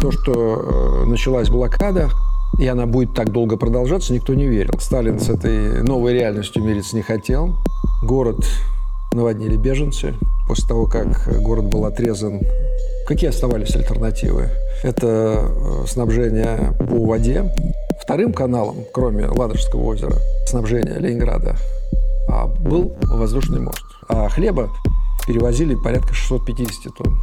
То, что началась блокада, и она будет так долго продолжаться, никто не верил. Сталин с этой новой реальностью мириться не хотел. Город наводнили беженцы. После того, как город был отрезан, какие оставались альтернативы? Это э, снабжение по воде. Вторым каналом, кроме Ладожского озера, снабжения Ленинграда, а, был воздушный мост. А хлеба перевозили порядка 650 тонн.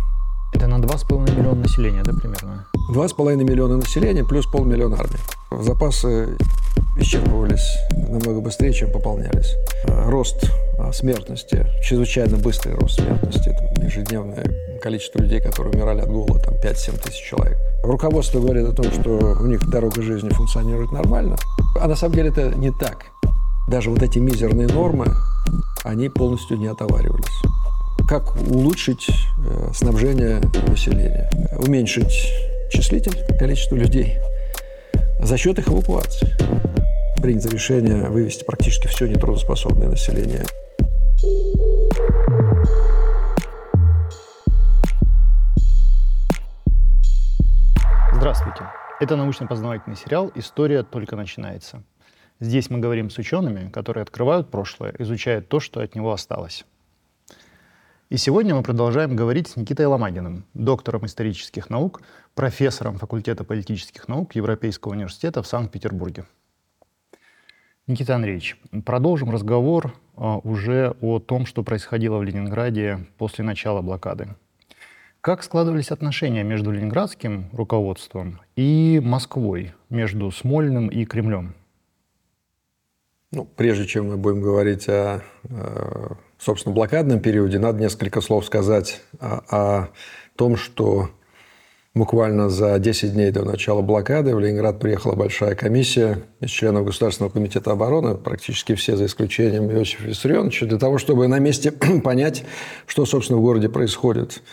Это на 2,5 миллиона населения, да, примерно? 2,5 миллиона населения плюс полмиллиона армии. Запасы исчерпывались намного быстрее, чем пополнялись. Рост а, смертности, чрезвычайно быстрый рост смертности, там, ежедневное количество людей, которые умирали от голода, там 5-7 тысяч человек. Руководство говорит о том, что у них дорога жизни функционирует нормально, а на самом деле это не так. Даже вот эти мизерные нормы, они полностью не отоваривались как улучшить э, снабжение населения, уменьшить числитель, количество людей за счет их эвакуации. Принято решение вывести практически все нетрудоспособное население. Здравствуйте. Это научно-познавательный сериал «История только начинается». Здесь мы говорим с учеными, которые открывают прошлое, изучают то, что от него осталось. И сегодня мы продолжаем говорить с Никитой Ломагиным, доктором исторических наук, профессором факультета политических наук Европейского университета в Санкт-Петербурге. Никита Андреевич, продолжим разговор а, уже о том, что происходило в Ленинграде после начала блокады. Как складывались отношения между ленинградским руководством и Москвой, между Смольным и Кремлем? Ну, прежде чем мы будем говорить о, о собственно, блокадном периоде, надо несколько слов сказать о, о том, что буквально за 10 дней до начала блокады в Ленинград приехала большая комиссия из членов Государственного комитета обороны, практически все, за исключением Иосифа Виссарионовича, для того, чтобы на месте понять, что, собственно, в городе происходит.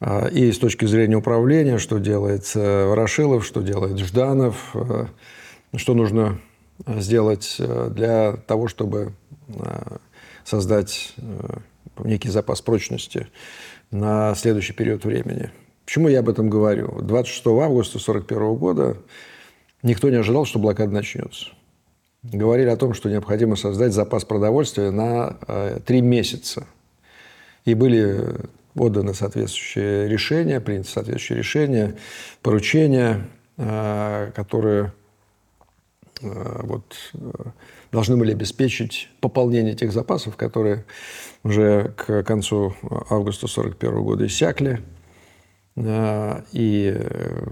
А, и с точки зрения управления, что делает Ворошилов, что делает Жданов, э, что нужно сделать э, для того, чтобы создать э, некий запас прочности на следующий период времени. Почему я об этом говорю? 26 августа 1941 года никто не ожидал, что блокада начнется. Говорили о том, что необходимо создать запас продовольствия на э, три месяца. И были отданы соответствующие решения, приняты соответствующие решения, поручения, э, которые вот, должны были обеспечить пополнение тех запасов, которые уже к концу августа 1941 года иссякли. Э, и э,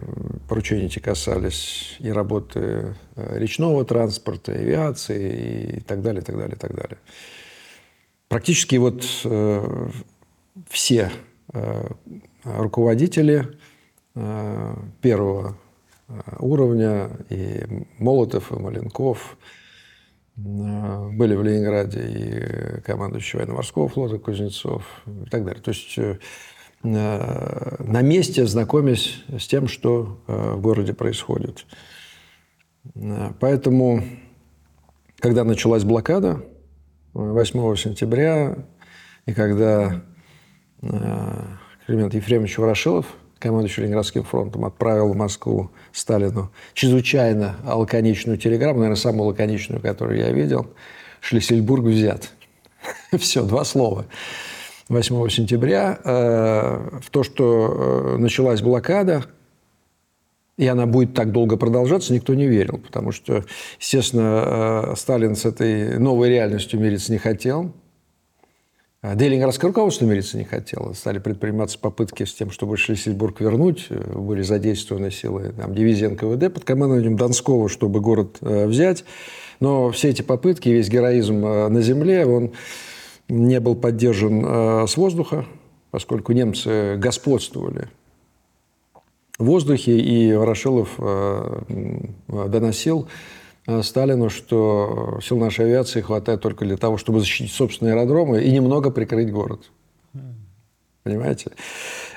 поручения эти касались и работы э, речного транспорта, авиации и так далее, так далее, так далее. Практически вот все руководители первого уровня, и Молотов, и Маленков, Э, были в Ленинграде и командующий военно-морского флота Кузнецов и так далее. То есть э, на месте знакомясь с тем, что э, в городе происходит. Поэтому, когда началась блокада 8 сентября, и когда Климент Ефремович Ворошилов командующий Ленинградским фронтом, отправил в Москву Сталину чрезвычайно лаконичную телеграмму, наверное, самую лаконичную, которую я видел. Шлиссельбург взят. Все, два слова. 8 сентября э, в то, что э, началась блокада, и она будет так долго продолжаться, никто не верил, потому что, естественно, э, Сталин с этой новой реальностью мириться не хотел. А, ленинградское руководство мириться не хотело. Стали предприниматься попытки с тем, чтобы Шлиссельбург вернуть. Были задействованы силы там, дивизии НКВД под командованием Донского, чтобы город э, взять. Но все эти попытки, весь героизм э, на земле, он не был поддержан э, с воздуха, поскольку немцы господствовали в воздухе, и Ворошилов доносил Сталину, что сил нашей авиации хватает только для того, чтобы защитить собственные аэродромы и немного прикрыть город. Понимаете?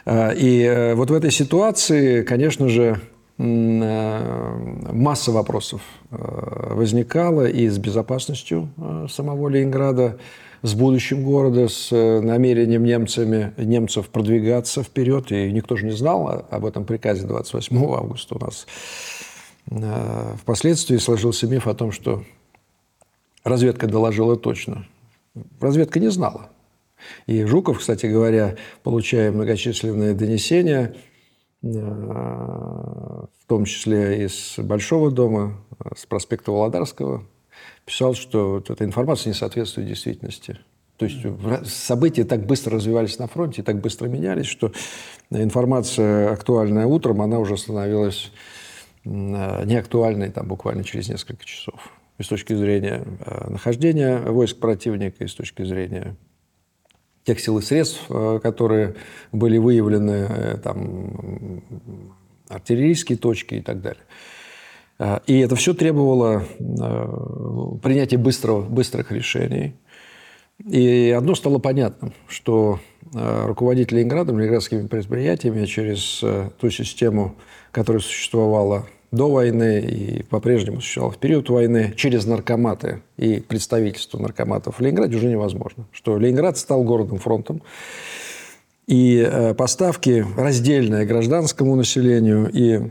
Э, и э, вот в этой ситуации, конечно же, масса вопросов возникала и с безопасностью самого Ленинграда, с будущим города, с намерением немцами, немцев продвигаться вперед. И никто же не знал об этом приказе 28 августа у нас. Впоследствии сложился миф о том, что разведка доложила точно. Разведка не знала. И Жуков, кстати говоря, получая многочисленные донесения, э, в том числе из Большого дома, с проспекта Володарского, писал, что вот эта информация не соответствует действительности. То есть события так быстро развивались на фронте, так быстро менялись, что информация, актуальная утром, она уже становилась э, неактуальной там, буквально через несколько часов. И с точки зрения э, нахождения войск противника, и с точки зрения тех сил и средств, э, которые были выявлены, э, там, артиллерийские точки и так далее. Э, и это все требовало принятия быстрого, быстрых решений. И одно стало понятным, что руководить Ленинградом, ленинградскими предприятиями через ту систему, которая существовала до войны и по-прежнему существовал в период войны через наркоматы и представительство наркоматов в Ленинграде уже невозможно. Что Ленинград стал городом-фронтом, и э, поставки раздельные гражданскому населению и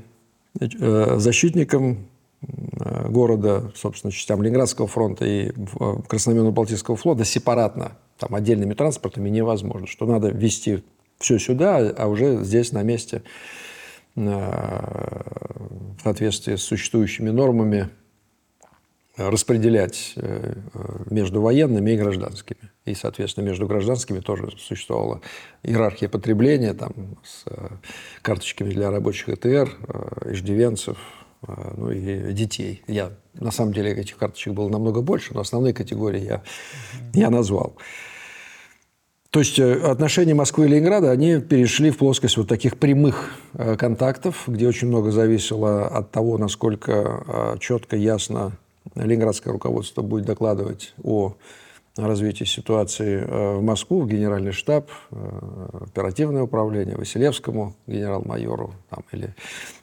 э, защитникам э, города, собственно, частям Ленинградского фронта и Красноменно-Балтийского флота сепаратно, там, отдельными транспортами невозможно. Что надо вести все сюда, а уже здесь на месте в соответствии с существующими нормами распределять э, между военными и гражданскими. И, соответственно, между гражданскими тоже существовала иерархия потребления там, с э, карточками для рабочих ЭТР, э, иждивенцев, ну и детей. Я, на самом деле, этих карточек было намного больше, но основные категории я, я назвал. То есть э, отношения Москвы и Ленинграда, они перешли в плоскость вот таких прямых э, контактов, где очень много зависело от того, насколько э, четко, ясно ленинградское руководство будет докладывать о развитии ситуации в Москву, в генеральный штаб, оперативное управление, Василевскому генерал-майору там, или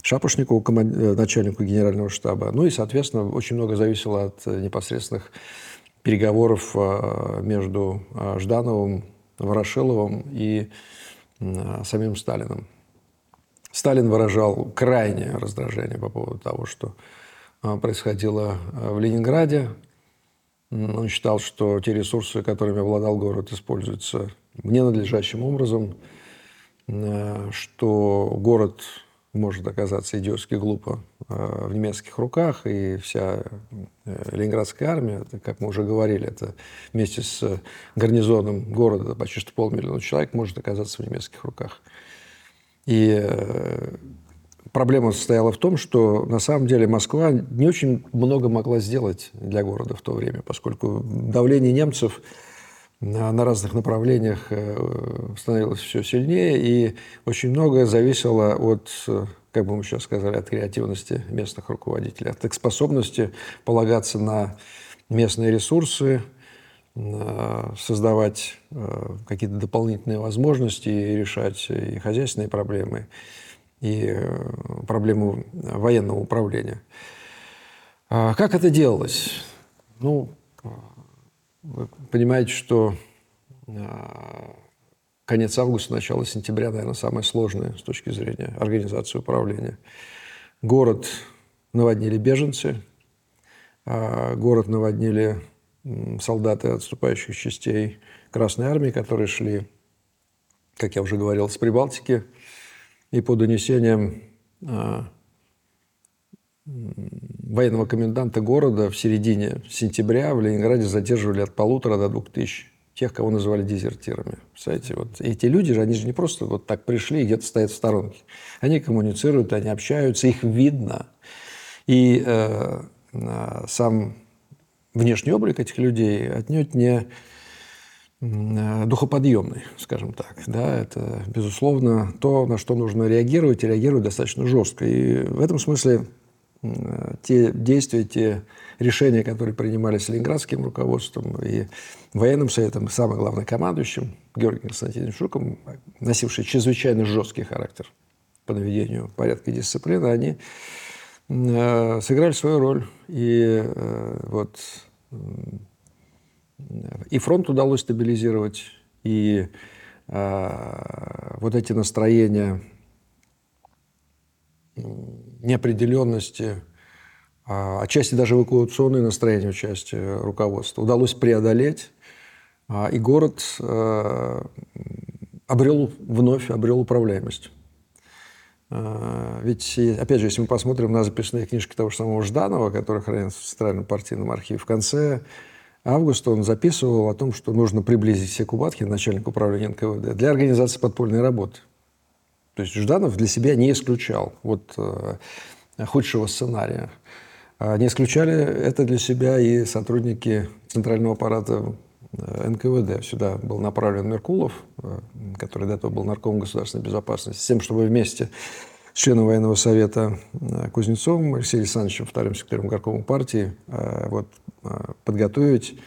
Шапошникову, начальнику генерального штаба. Ну и, соответственно, очень много зависело от непосредственных переговоров между Ждановым Ворошиловым и самим Сталиным. Сталин выражал крайнее раздражение по поводу того, что происходило в Ленинграде. Он считал, что те ресурсы, которыми обладал город, используются ненадлежащим образом, а, что город может оказаться идиотски глупо в немецких руках, и вся э, ленинградская армия, это, как мы уже говорили, это вместе с гарнизоном города, почти что полмиллиона человек, может оказаться в немецких руках. И э, проблема состояла в том, что на самом деле Москва не очень много могла сделать для города в то время, поскольку давление немцев на разных направлениях э, становилось все сильнее, и очень многое зависело от как бы мы сейчас сказали, от креативности местных руководителей, от их способности полагаться на местные ресурсы, создавать э, какие-то дополнительные возможности и решать и хозяйственные проблемы, и э, проблему военного управления. А как это делалось? Ну, вы понимаете, что а, конец августа, начало сентября, наверное, самое сложное с точки зрения организации управления. Город наводнили беженцы, а город наводнили солдаты отступающих частей Красной Армии, которые шли, как я уже говорил, с Прибалтики. И по донесениям а, военного коменданта города в середине сентября в Ленинграде задерживали от полутора до двух тысяч тех, кого называли дезертирами. Представляете, вот эти люди же, они же не просто вот так пришли и где-то стоят в сторонке. Они коммуницируют, они общаются, их видно. И э, сам внешний облик этих людей отнюдь не духоподъемный, скажем так. Да, это, безусловно, то, на что нужно реагировать, и реагировать достаточно жестко. И в этом смысле те действия, те решения, которые принимались ленинградским руководством и военным советом, и самое главное, командующим Георгием Константиновичем Шуком, носившие чрезвычайно жесткий характер по наведению порядка и дисциплины, они э, сыграли свою роль. И э, вот И фронт удалось стабилизировать, и э, вот эти настроения неопределенности, а, отчасти даже эвакуационные настроения в части руководства удалось преодолеть, а, и город э, обрел вновь обрел управляемость. Ведь, опять же, если мы посмотрим на записные книжки того же самого Жданова, который хранится в Центральном партийном архиве, в конце августа он записывал о том, что нужно приблизить все Кубаткина, начальник управления НКВД, для организации подпольной работы. То есть Жданов для себя не исключал вот, э, худшего сценария. А не исключали это для себя и сотрудники Центрального аппарата э, НКВД. Сюда был направлен Меркулов, э, который до этого был наркомом государственной безопасности, с тем, чтобы вместе членом военного совета Кузнецовым Алексеем Александровичем, вторым секретарем горкома партии, вот, подготовить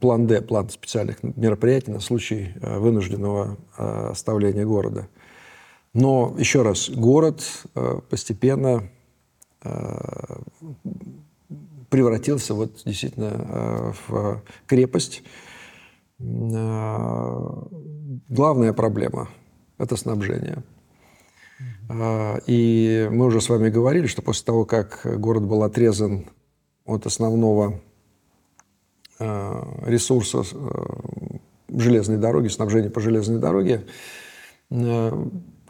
план Д, план специальных мероприятий на случай вынужденного оставления города – но, еще раз, город э, постепенно э, превратился вот действительно э, в крепость. Главная проблема – это снабжение. И мы уже с вами говорили, что после того, как город был отрезан от основного ресурса железной дороги, снабжения по железной дороге,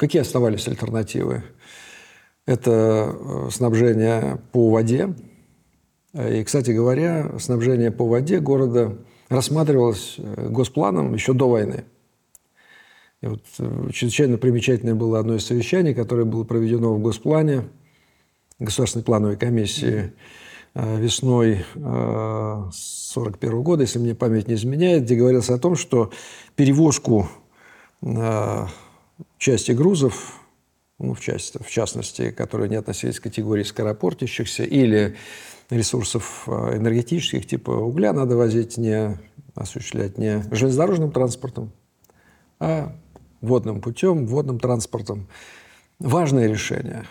Какие оставались альтернативы? Это э, снабжение по воде. И, кстати говоря, снабжение по воде города рассматривалось э, госпланом еще до войны. И вот э, чрезвычайно примечательное было одно из совещаний, которое было проведено в Госплане, Государственной плановой комиссии весной 1941 года, если мне память не изменяет, где говорилось о том, что перевозку части грузов, ну, в, части, в частности, которые не относились к категории скоропортящихся, или ресурсов э, энергетических, типа угля, надо возить не осуществлять не железнодорожным транспортом, а водным путем, водным транспортом. Важное решение.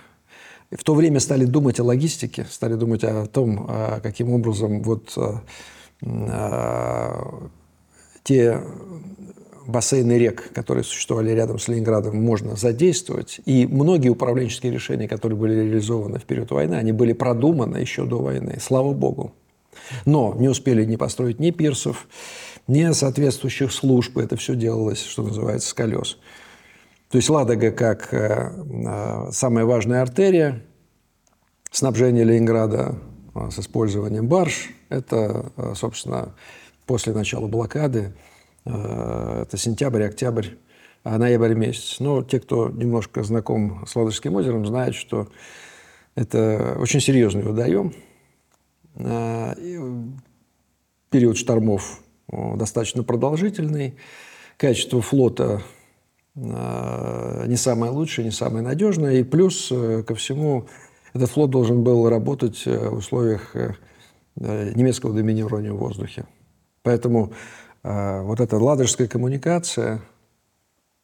В то время стали думать о логистике, стали думать о том, а, каким образом вот а, а, те бассейны рек, которые существовали рядом с Ленинградом, можно задействовать. И многие управленческие решения, которые были реализованы в период войны, они были продуманы еще до войны. Слава богу. Но не успели не построить ни пирсов, ни соответствующих служб. Это все делалось, что называется, с колес. То есть Ладога как э, э, самая важная артерия снабжения Ленинграда э, с использованием барж, это, э, собственно, после начала блокады это сентябрь, октябрь, а ноябрь месяц. Но те, кто немножко знаком с Ладожским озером, знают, что это очень серьезный водоем. Период штормов достаточно продолжительный. Качество флота э, не самое лучшее, не самое надежное. И плюс ко всему этот флот должен был работать в условиях немецкого доминирования в воздухе. Поэтому а, вот эта ладожская коммуникация,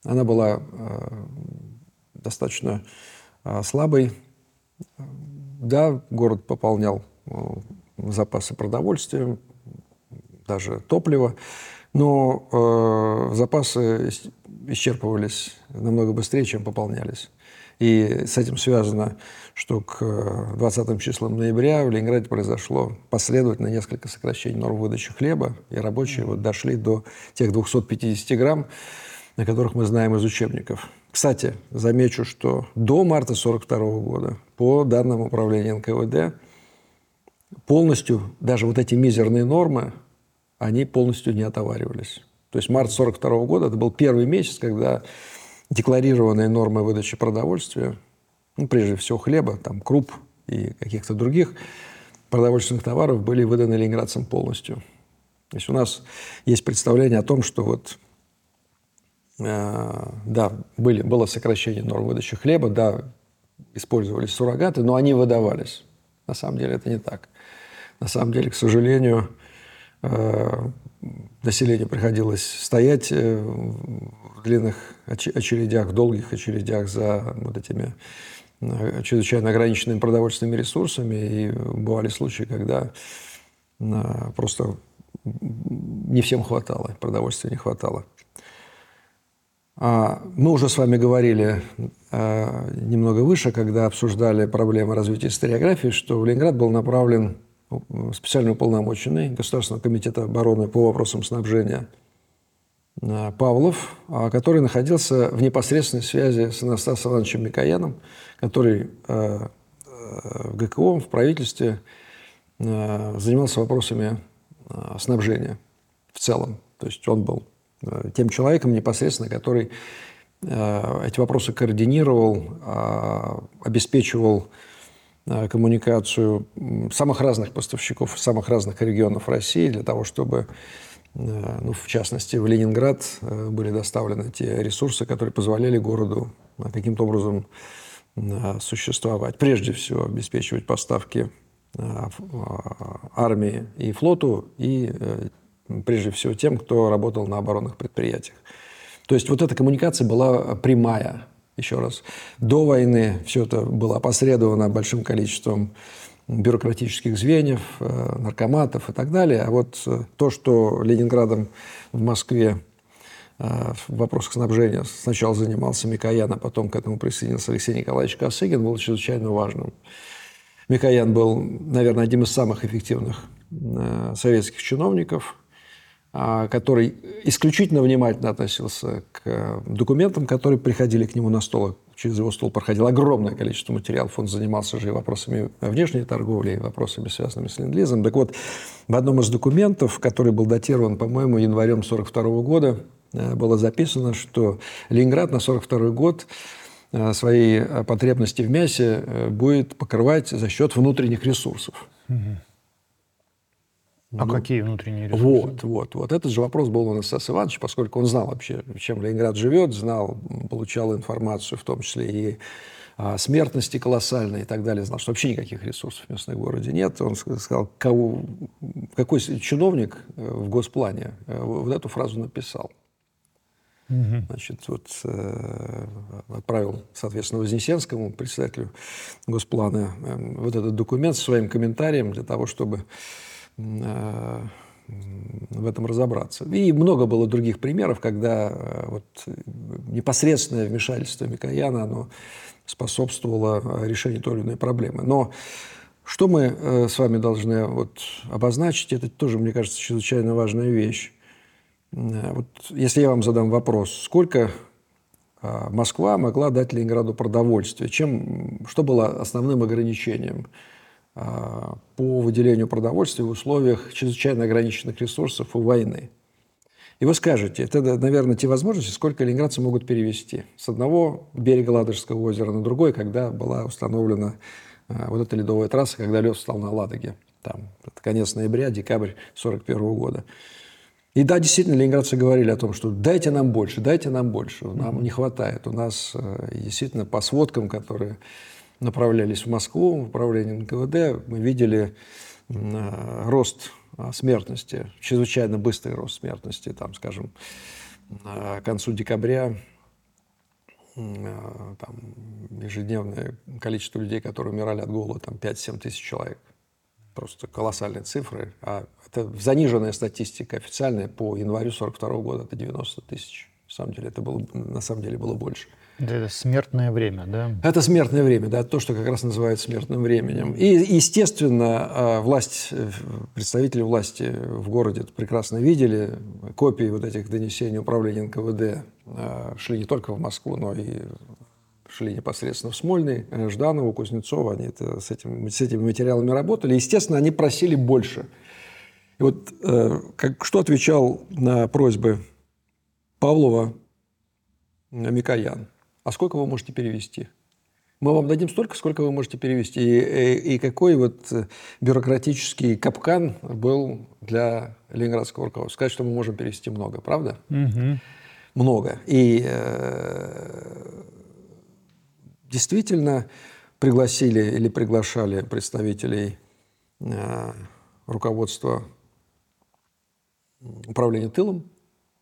она была а, достаточно а, слабой. Да, город пополнял запасы продовольствия, даже топлива, но запасы исчерпывались намного быстрее, чем пополнялись. И с этим связано, что к 20 э, числам ноября в Ленинграде произошло последовательно несколько сокращений норм выдачи хлеба, и рабочие вот дошли до тех 250 грамм, на которых мы знаем из учебников. Кстати, замечу, что до марта 1942 года, по данным управления НКВД, полностью, даже вот эти мизерные нормы, они полностью не отоваривались. То есть март 1942 года, это был первый месяц, когда декларированные нормы выдачи продовольствия, ну, прежде всего хлеба, там, круп и каких-то других продовольственных товаров были выданы ленинградцам полностью. То есть у нас есть представление о том, что вот, э, да, были, было сокращение норм выдачи хлеба, да, использовались суррогаты, но они выдавались. На самом деле это не так. На самом деле, к сожалению, населению приходилось стоять э, в длинных очередях, в долгих очередях за вот этими э, чрезвычайно ограниченными продовольственными ресурсами. И бывали случаи, когда э, просто не всем хватало, продовольствия не хватало. А, мы уже с вами говорили немного выше, когда обсуждали проблемы развития историографии, что в Ленинград был направлен специально уполномоченный Государственного комитета обороны по вопросам снабжения а, Павлов, который находился в непосредственной связи с Анастасом Ивановичем Микояном, который в ГКО, в правительстве занимался вопросами снабжения в целом. То есть он был Э, тем человеком непосредственно, который э, эти вопросы координировал, а, обеспечивал э, коммуникацию самых разных поставщиков, самых разных регионов России для того, чтобы, ну, в частности, в Ленинград были доставлены те ресурсы, которые позволяли городу каким-то образом существовать. Прежде всего, обеспечивать поставки армии и флоту и прежде всего тем, кто работал на оборонных предприятиях. То есть вот эта коммуникация была прямая, еще раз. До войны все это было опосредовано большим количеством бюрократических звеньев, э, наркоматов и так далее. А вот э, то, что Ленинградом в Москве э, в вопросах снабжения сначала занимался Микоян, а потом к этому присоединился Алексей Николаевич Косыгин, было чрезвычайно важным. Микоян был, наверное, одним из самых эффективных советских чиновников – который исключительно внимательно относился к э, документам, которые приходили к нему на стол. Через его стол проходило огромное количество материалов. Он занимался же и вопросами внешней торговли, и вопросами, связанными с ленд-лизом. Так вот, в одном из документов, который был датирован, по-моему, январем 1942 года, э, было записано, что Ленинград на 1942 год э, свои потребности в мясе будет покрывать за счет внутренних ресурсов. Угу. А ну, какие внутренние ресурсы? Вот, вот, вот. Этот же вопрос был у Анастаса Ивановича, поскольку он знал вообще, чем Ленинград живет, знал, получал информацию, в том числе и о смертности колоссальной и так далее, знал, что вообще никаких ресурсов в местном городе нет. Он сказал, кого, какой чиновник э, в госплане э, вот эту фразу написал. Угу. Значит, вот э, отправил, соответственно, Вознесенскому, председателю Госплана, э, вот этот документ со своим комментарием для того, чтобы в этом разобраться. И много было других примеров, когда э, вот непосредственное вмешательство Микояна оно способствовало решению той или иной проблемы. Но что мы э, с вами должны вот обозначить, это тоже, мне кажется, чрезвычайно важная вещь. Вот если я вам задам вопрос, сколько Москва могла дать Ленинграду продовольствия, чем, что было основным ограничением? А, по выделению продовольствия в условиях чрезвычайно ограниченных ресурсов у войны. И вы скажете, это, наверное, те возможности, сколько ленинградцы могут перевести с одного берега Ладожского озера на другой, когда была установлена а, вот эта ледовая трасса, когда лед встал на Ладоге. Там, это конец ноября, декабрь 1941 года. И да, действительно, ленинградцы говорили о том, что дайте нам больше, дайте нам больше, нам не хватает. У нас э, действительно по сводкам, которые направлялись в Москву, в управление НКВД, мы видели э, рост а, смертности, чрезвычайно быстрый рост смертности, там, скажем, к концу декабря э, там, ежедневное количество людей, которые умирали от голода, там 5-7 тысяч человек. Просто колоссальные цифры. А это заниженная статистика официальная по январю 42 года, это 90 тысяч. На самом деле это было, на самом деле было больше. Это смертное время, да? Это смертное время, да, то, что как раз называют смертным временем. И, естественно, а, власть, представители власти в городе это прекрасно видели. Копии вот этих донесений управления НКВД а, шли не только в Москву, но и шли непосредственно в Смольный, э, Жданову, Кузнецова. Они это, с, этим, с этими материалами работали. Естественно, они просили больше. И вот э, как, что отвечал на просьбы Павлова Микоян? А сколько вы можете перевести? Мы вам дадим столько, сколько вы можете перевести. И, и, и какой вот э, бюрократический капкан был для ленинградского руководства? Сказать, что мы можем перевести много, правда? Угу. Много. И э, действительно пригласили или приглашали представителей э, руководства управления тылом,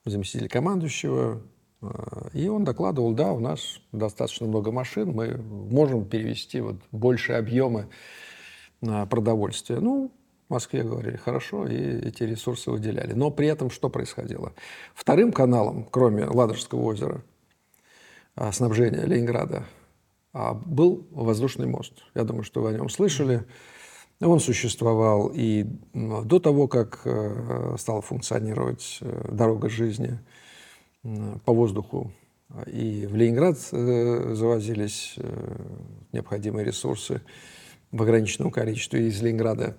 заместителя командующего, Э, и он докладывал, да, у нас достаточно много машин, мы можем перевести вот большие объемы продовольствия. Ну, Москве говорили хорошо, и эти ресурсы выделяли. Но при этом что происходило? Вторым каналом, кроме Ладожского озера, а, снабжения Ленинграда, а, был воздушный мост. Я думаю, что вы о нем слышали. Он существовал и до того, как э, стала функционировать э, дорога жизни по воздуху. И в Ленинград э, завозились необходимые ресурсы в ограниченном количестве. Из Ленинграда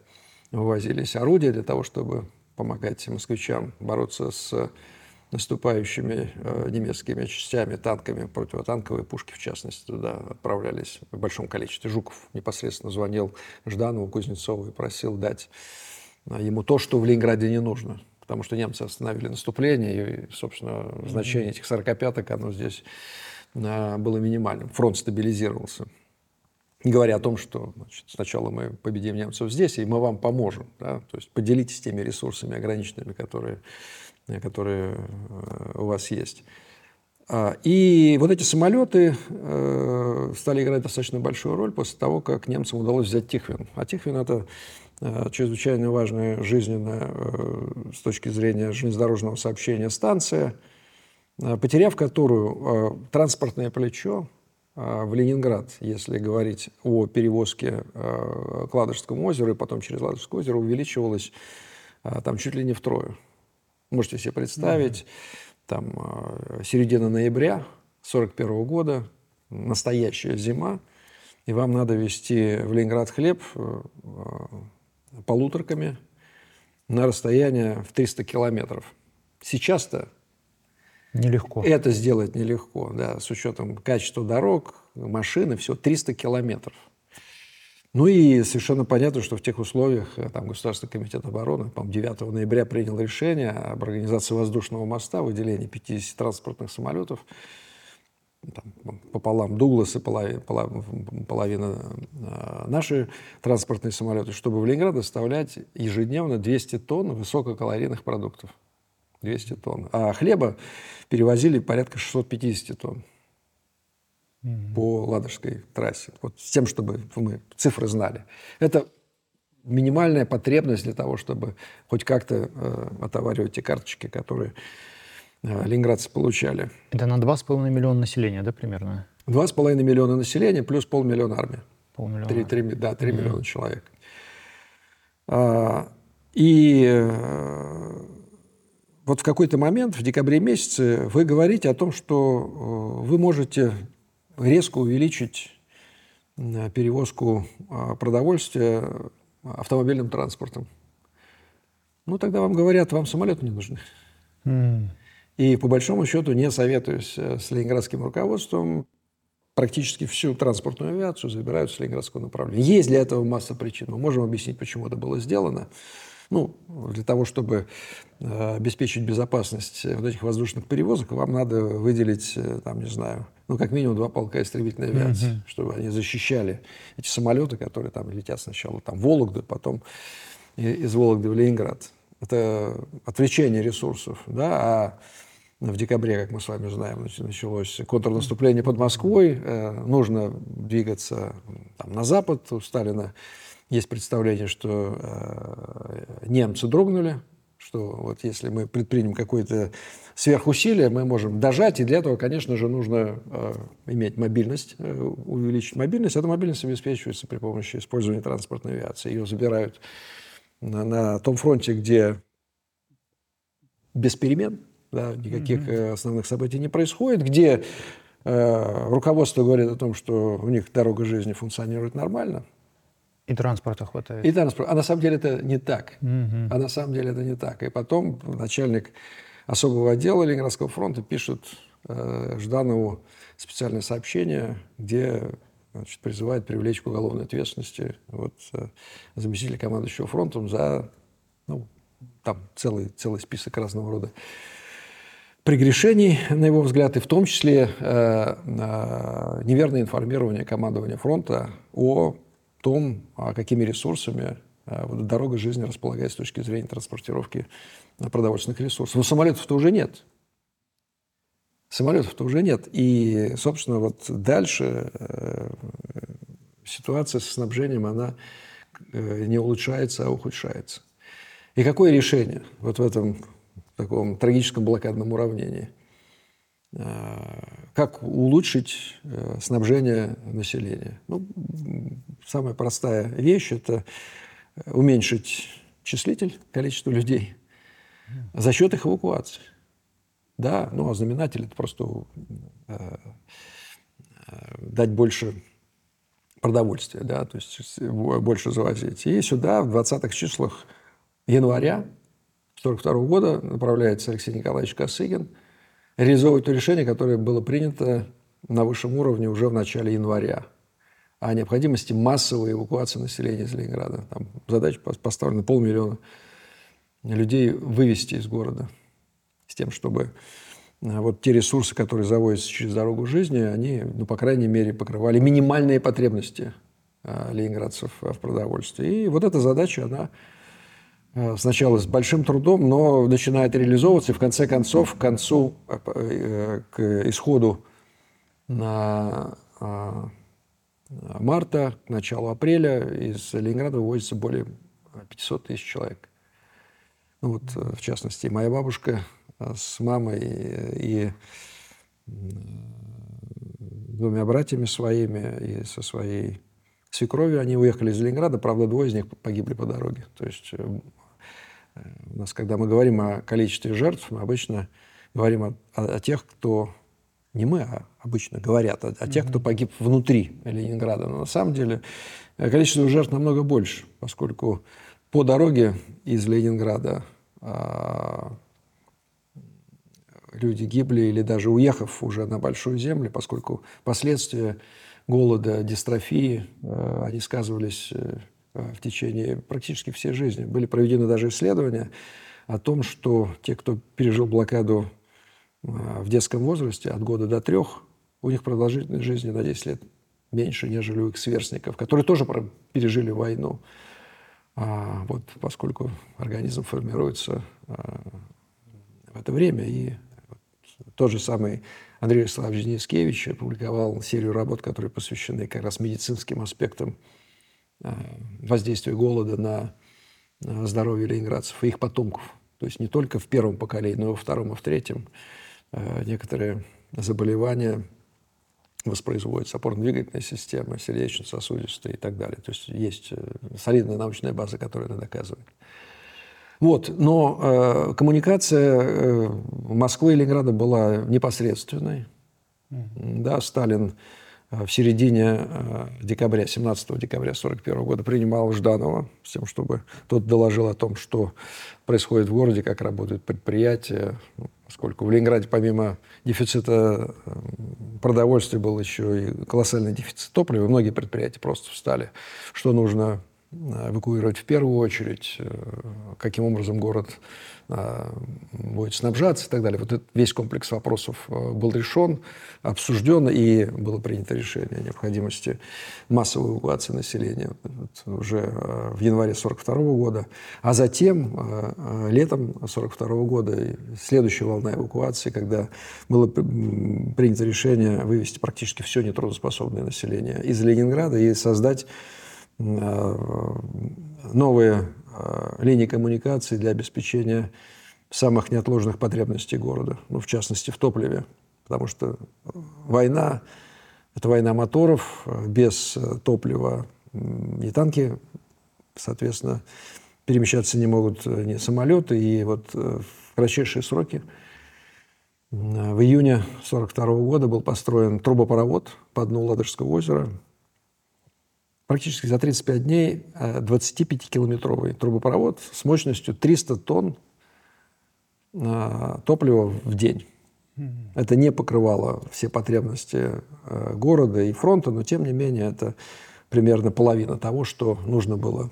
вывозились орудия для того, чтобы помогать москвичам бороться с наступающими э, немецкими частями, танками, противотанковые пушки, в частности, туда отправлялись в большом количестве. Жуков непосредственно звонил Жданову, Кузнецову и просил дать э, ему то, что в Ленинграде не нужно, потому что немцы остановили наступление, и, собственно, значение этих 45-ок, оно здесь э, было минимальным. Фронт стабилизировался. Не говоря о том, что значит, сначала мы победим немцев здесь, и мы вам поможем. Да? То есть поделитесь теми ресурсами ограниченными, которые Э, которые э, у вас есть. А, и вот эти самолеты э, стали играть достаточно большую роль после того, как немцам удалось взять Тихвин. А Тихвин – это чрезвычайно важная жизненная с точки зрения железнодорожного сообщения станция, потеряв которую транспортное плечо в Ленинград, если говорить о перевозке к Ладожскому озеру и потом через Ладожское озеро, увеличивалось там чуть ли не втрое. Можете себе представить, mm-hmm. там э, середина ноября 41 года, настоящая зима, и вам надо везти в Ленинград хлеб э, э, полуторками на расстояние в 300 километров. Сейчас-то Нелегко. Это сделать нелегко, да, с учетом качества дорог, машины, все 300 километров. Ну и совершенно понятно, что в тех условиях э, там, Государственный комитет обороны, по 9 ноября принял решение об организации воздушного моста, выделении 50 транспортных самолетов, там, пополам Дуглас и половина, половина э, наши транспортные самолеты, чтобы в Ленинград доставлять ежедневно 200 тонн высококалорийных продуктов. 200 тонн. А хлеба перевозили порядка 650 тонн по Ладожской трассе. Вот с тем, чтобы мы цифры знали. Это минимальная потребность для того, чтобы хоть как-то э, отоваривать те карточки, которые ленинградцы получали. Это на 2,5 миллиона населения, да, примерно? 2,5 миллиона населения плюс полмиллиона армии. Полмиллиона. 3, 3, да, 3 mm-hmm. миллиона человек. А, и э, вот в какой-то момент, в декабре месяце, вы говорите о том, что э, вы можете резко увеличить э, перевозку продовольствия автомобильным транспортом. Ну, тогда вам говорят, вам самолеты не нужны. Mm. И по большому счету, не советуюсь э, с ленинградским руководством, практически всю транспортную авиацию забирают с ленинградского направления. Есть для этого масса причин. Мы можем объяснить, почему это было сделано. Ну, для того, чтобы э, обеспечить безопасность вот этих воздушных перевозок, вам надо выделить, э, там, не знаю, ну, как минимум два полка истребительной авиации, mm-hmm. чтобы они защищали эти самолеты, которые там летят сначала там, в Вологду, потом из Вологды в Ленинград. Это отвлечение ресурсов, да, а в декабре, как мы с вами знаем, началось контрнаступление под Москвой, э, нужно двигаться там, на запад, у Сталина есть представление, что э, немцы дрогнули, что вот если мы предпримем какое-то сверхусилие, мы можем дожать, и для этого, конечно же, нужно э, иметь мобильность, увеличить мобильность. Эта мобильность обеспечивается при помощи использования транспортной авиации. Ее забирают на, на том фронте, где без перемен, да, никаких mm-hmm. основных событий не происходит, где э, руководство говорит о том, что у них дорога жизни функционирует нормально, и транспорта хватает. И транспорта. А на самом деле это не так. Угу. А на самом деле это не так. И потом начальник особого отдела Ленинградского фронта пишет э, Жданову специальное сообщение, где значит, призывает привлечь к уголовной ответственности вот, э, заместителя командующего фронтом за ну, там целый, целый список разного рода прегрешений, на его взгляд, и в том числе э, э, неверное информирование командования фронта о том, а какими ресурсами а, вот дорога жизни располагает с точки зрения транспортировки продовольственных ресурсов. Но самолетов-то уже нет. Самолетов-то уже нет. И, собственно, вот дальше э, ситуация со снабжением, она не улучшается, а ухудшается. И какое решение вот в этом таком трагическом блокадном уравнении? Как улучшить снабжение населения? Ну, самая простая вещь – это уменьшить числитель, количество людей за счет их эвакуации. Да, ну а знаменатель это просто э, э, дать больше продовольствия, да, то есть больше завозить. И сюда в 20-х числах января 1942 года направляется Алексей Николаевич Косыгин реализовывать то решение, которое было принято на высшем уровне уже в начале января о необходимости массовой эвакуации населения из Ленинграда. Там задача поставлена полмиллиона людей вывести из города с тем, чтобы э, вот те ресурсы, которые заводятся через дорогу жизни, они, ну, по крайней мере, покрывали минимальные потребности э, ленинградцев в продовольствии. И вот эта задача, она э, сначала с большим трудом, но начинает реализовываться, и в конце концов, к концу, к исходу на марта, к началу апреля из Ленинграда вывозится более 500 тысяч человек. Ну, вот, в частности, моя бабушка с мамой и двумя братьями своими и со своей свекровью они уехали из Ленинграда, правда, двое из них погибли по дороге. То есть э, у нас, когда мы говорим о количестве жертв, мы обычно говорим о, о, о тех, кто не мы, а обычно говорят о, о тех, кто погиб внутри Ленинграда. Но на самом деле э, количество жертв намного больше, поскольку по дороге из Ленинграда а, люди гибли или даже уехав уже на Большую Землю, поскольку последствия голода, дистрофии, э, они сказывались э, в течение практически всей жизни. Были проведены даже исследования о том, что те, кто пережил блокаду э, в детском возрасте от года до трех, у них продолжительность жизни на 10 лет меньше, нежели у их сверстников, которые тоже пережили войну. А вот поскольку организм формируется в это время, и тот же самый Андрей Вячеславович Денискевич опубликовал серию работ, которые посвящены как раз медицинским аспектам э, воздействия голода на здоровье ленинградцев и их потомков. То есть не только в первом поколении, но и во втором и в третьем э, некоторые заболевания воспроизводятся опорно-двигательная система, сердечно-сосудистая и так далее. То есть есть э, солидная научная база, которая это доказывает. Вот, но э, коммуникация э, Москвы и Ленинграда была непосредственной. Mm-hmm. Да, Сталин э, в середине э, декабря, 17 декабря 1941 года принимал Жданова с тем, чтобы тот доложил о том, что происходит в городе, как работают предприятия, поскольку в Ленинграде помимо дефицита э, продовольствия был еще и колоссальный дефицит топлива, многие предприятия просто встали, что нужно эвакуировать в первую очередь, э, каким образом город э, будет снабжаться и так далее. Вот этот весь комплекс вопросов э, был решен, обсужден, и было принято решение о необходимости массовой эвакуации населения уже в январе 1942 года. А затем, летом 1942 года, следующая волна эвакуации, когда было принято решение вывести практически все нетрудоспособное население из Ленинграда и создать новые э, линии коммуникации для обеспечения самых неотложных потребностей города, ну, в частности, в топливе. Потому что война – это война моторов, без топлива и танки, соответственно, перемещаться не могут ни самолеты. И вот э, в кратчайшие сроки в июне 1942 года был построен трубопровод по дну Ладожского озера – практически за 35 дней 25-километровый э, трубопровод с мощностью 300 тонн э, топлива в день. Это не покрывало все потребности э, города и фронта, но тем не менее это примерно половина того, что нужно было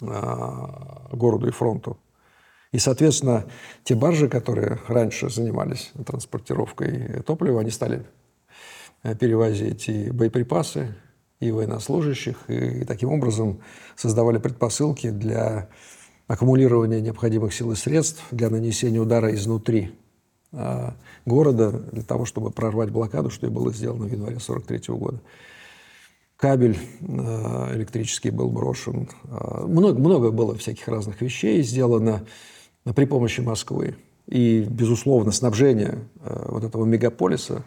городу и фронту. И, соответственно, те баржи, которые раньше занимались транспортировкой топлива, они стали перевозить и боеприпасы, и военнослужащих, и таким образом создавали предпосылки для аккумулирования необходимых сил и средств для нанесения удара изнутри а, города для того, чтобы прорвать блокаду, что и было сделано в январе 1943 года. Кабель электрический был брошен. Много, много было всяких разных вещей сделано при помощи Москвы. И, безусловно, снабжение вот этого мегаполиса,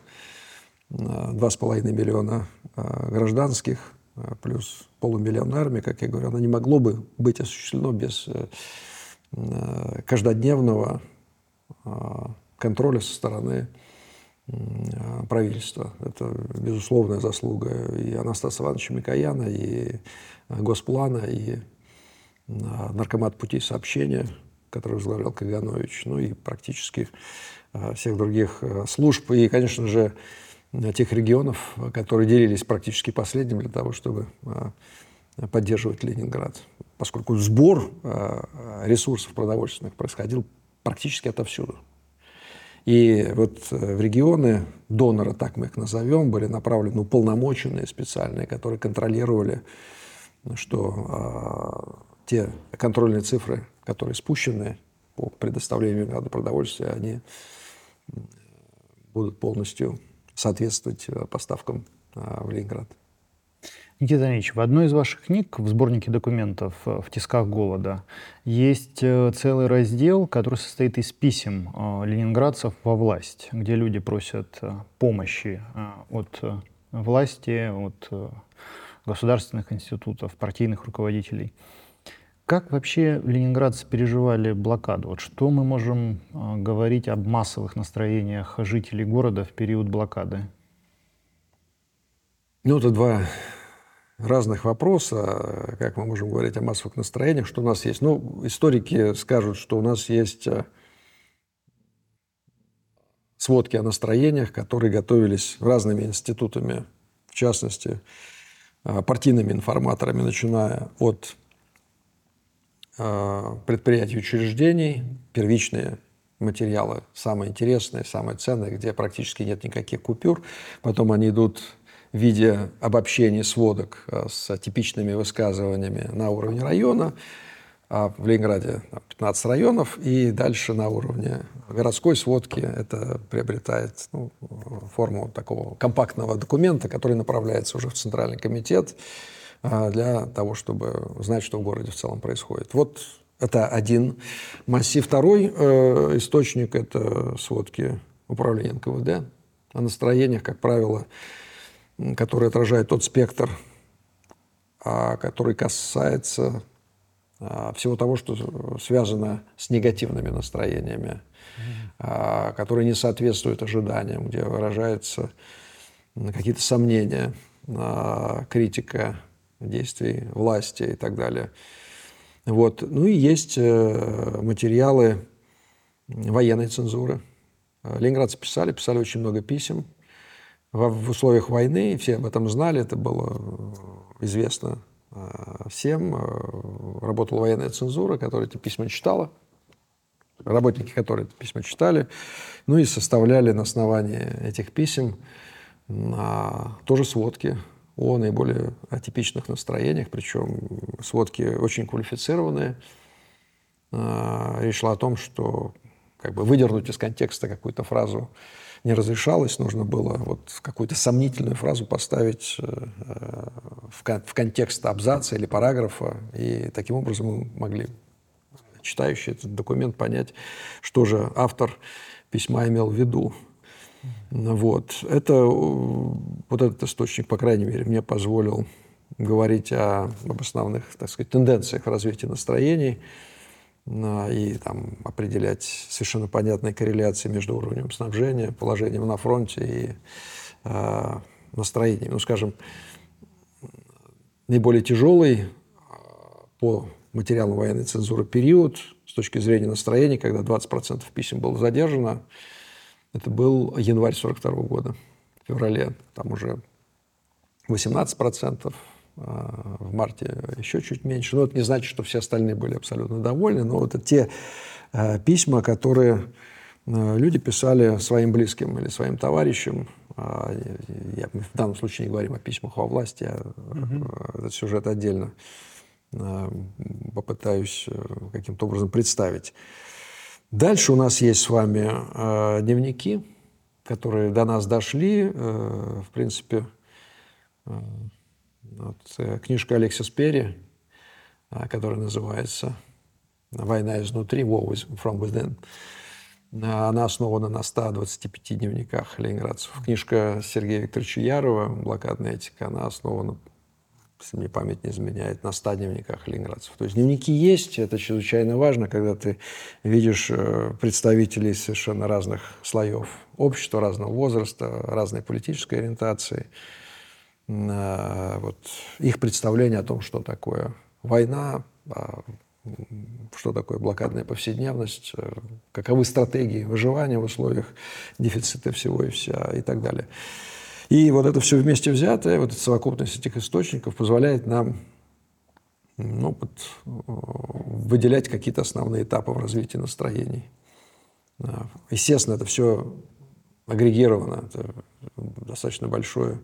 2,5 миллиона гражданских, плюс полумиллиона армии, как я говорю, оно не могло бы быть осуществлено без каждодневного контроля со стороны правительства. Это безусловная заслуга и Анастаса Ивановича Микояна, и Госплана, и наркомат путей сообщения, который возглавлял Каганович, ну и практически всех других служб. И, конечно же, тех регионов, которые делились практически последним для того, чтобы поддерживать Ленинград. Поскольку сбор ресурсов продовольственных происходил практически отовсюду. И вот э, в регионы донора, так мы их назовем, были направлены уполномоченные специальные, которые контролировали, что э, те контрольные цифры, которые спущены по предоставлению продовольствия, они будут полностью соответствовать э, поставкам э, в Ленинград. Никита Ильич, в одной из ваших книг, в сборнике документов э, «В тисках голода», есть целый раздел, который состоит из писем ленинградцев во власть, где люди просят помощи от власти, от государственных институтов, партийных руководителей. Как вообще ленинградцы переживали блокаду? Вот что мы можем говорить об массовых настроениях жителей города в период блокады? Ну, это два разных вопроса, как мы можем говорить о массовых настроениях, что у нас есть. Ну, историки скажут, что у нас есть э, сводки о настроениях, которые готовились разными институтами, в частности, э, партийными информаторами, начиная от предприятий учреждений, первичные материалы, самые интересные, самые ценные, где практически нет никаких купюр. Потом они идут в виде обобщения сводок э, с типичными высказываниями на уровне района, а в Ленинграде 15 районов, и дальше на уровне городской сводки это приобретает ну, форму такого компактного документа, который направляется уже в Центральный комитет э, для того, чтобы знать, что в городе в целом происходит. Вот это один массив. Второй э, источник – это сводки управления НКВД о настроениях, как правило, который отражает тот спектр, а, который касается а, всего того, что связано с негативными настроениями, mm-hmm. которые не соответствуют ожиданиям, где выражаются какие-то сомнения, критика действий власти и так далее. Вот. Ну и есть э, материалы военной цензуры. Ленинградцы писали, писали очень много писем в условиях войны, все об этом знали, это было э, известно э, всем. Э, работала военная цензура, которая эти письма читала, работники, которые эти письма читали, ну и составляли на основании этих писем тоже сводки о наиболее атипичных настроениях, причем сводки очень квалифицированные. Речь шла о том, что как бы выдернуть из контекста какую-то фразу не разрешалось, нужно было вот какую-то сомнительную фразу поставить э, в контекст абзаца или параграфа, и таким образом мы могли, читающий этот документ, понять, что же автор письма имел в виду. Вот. Это, вот этот источник, по крайней мере, мне позволил говорить о, об основных, так сказать, тенденциях в развитии настроений – и там, определять совершенно понятные корреляции между уровнем снабжения, положением на фронте и э, настроением. Ну, скажем, наиболее тяжелый по материалам военной цензуры период с точки зрения настроения, когда 20% писем было задержано, это был январь 42 года. В феврале там уже 18%, а, в марте еще чуть меньше. Но это не значит, что все остальные были абсолютно довольны. Но вот это те а, письма, которые а, люди писали своим близким или своим товарищам. Я, в данном случае не говорим о письмах во власти, а угу. этот сюжет отдельно попытаюсь э, каким-то образом представить. Дальше у нас есть с вами дневники, которые до нас дошли. Э, в принципе, Вот, э, книжка Алексис Перри, которая называется «Война изнутри», «War from Within», она основана на 125 дневниках ленинградцев. Книжка Сергея Викторовича Ярова «Блокадная этика», она основана если мне память не изменяет, на 100 дневниках ленинградцев. То есть дневники есть, это чрезвычайно важно, когда ты видишь э, представителей совершенно разных слоев общества, разного возраста, разной политической ориентации. Э, вот их представление о том, что такое война, а, что такое блокадная повседневность, э, каковы стратегии выживания в условиях дефицита всего и вся и так далее. И вот это все вместе взятое, вот эта совокупность этих источников позволяет нам ну, вот, выделять какие-то основные этапы в развитии настроений. Естественно, это все агрегировано, это достаточно большое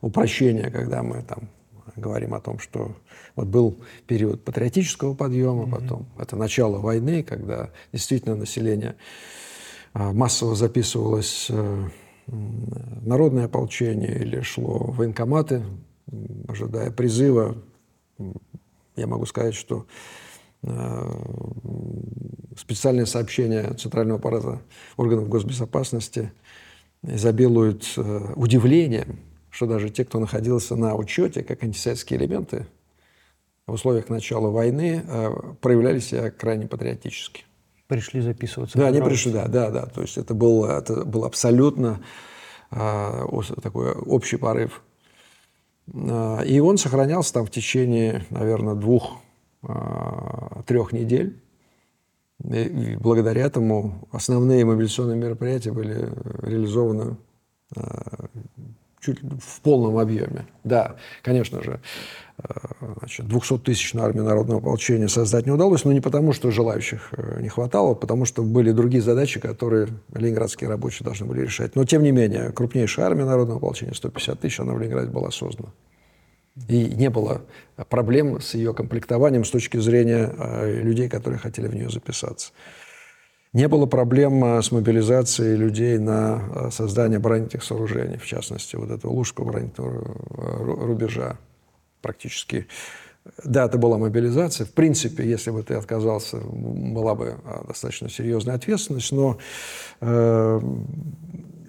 упрощение, когда мы там говорим о том, что вот был период патриотического подъема, mm-hmm. потом это начало войны, когда действительно население а, массово записывалось э, народное ополчение или шло в военкоматы, ожидая призыва. Я могу сказать, что э, специальные сообщения Центрального аппарата органов госбезопасности изобилуют э, удивлением, что даже те, кто находился на учете, как антисоветские элементы, в условиях начала войны э, проявляли себя крайне патриотически пришли записываться. Да, они пришли, да, да, да. То есть это был, это был абсолютно а, такой общий порыв. А, и он сохранялся там в течение, наверное, двух, а, недель. И благодаря этому основные мобилизационные мероприятия были реализованы чуть в полном объеме. Да, конечно же, э, 200-тысячную армию народного ополчения создать не удалось, но не потому, что желающих э, не хватало, а потому что были другие задачи, которые ленинградские рабочие должны были решать. Но, тем не менее, крупнейшая армия народного ополчения, 150 тысяч, она в Ленинграде была создана. И не было проблем с ее комплектованием с точки зрения э, людей, которые хотели в нее записаться. Не было проблем э, с мобилизацией людей на создание оборонительных сооружений, в частности, вот этого Лужского оборонительного э, рубежа практически. Да, это была мобилизация. В принципе, если бы ты отказался, была бы достаточно серьезная ответственность, но э,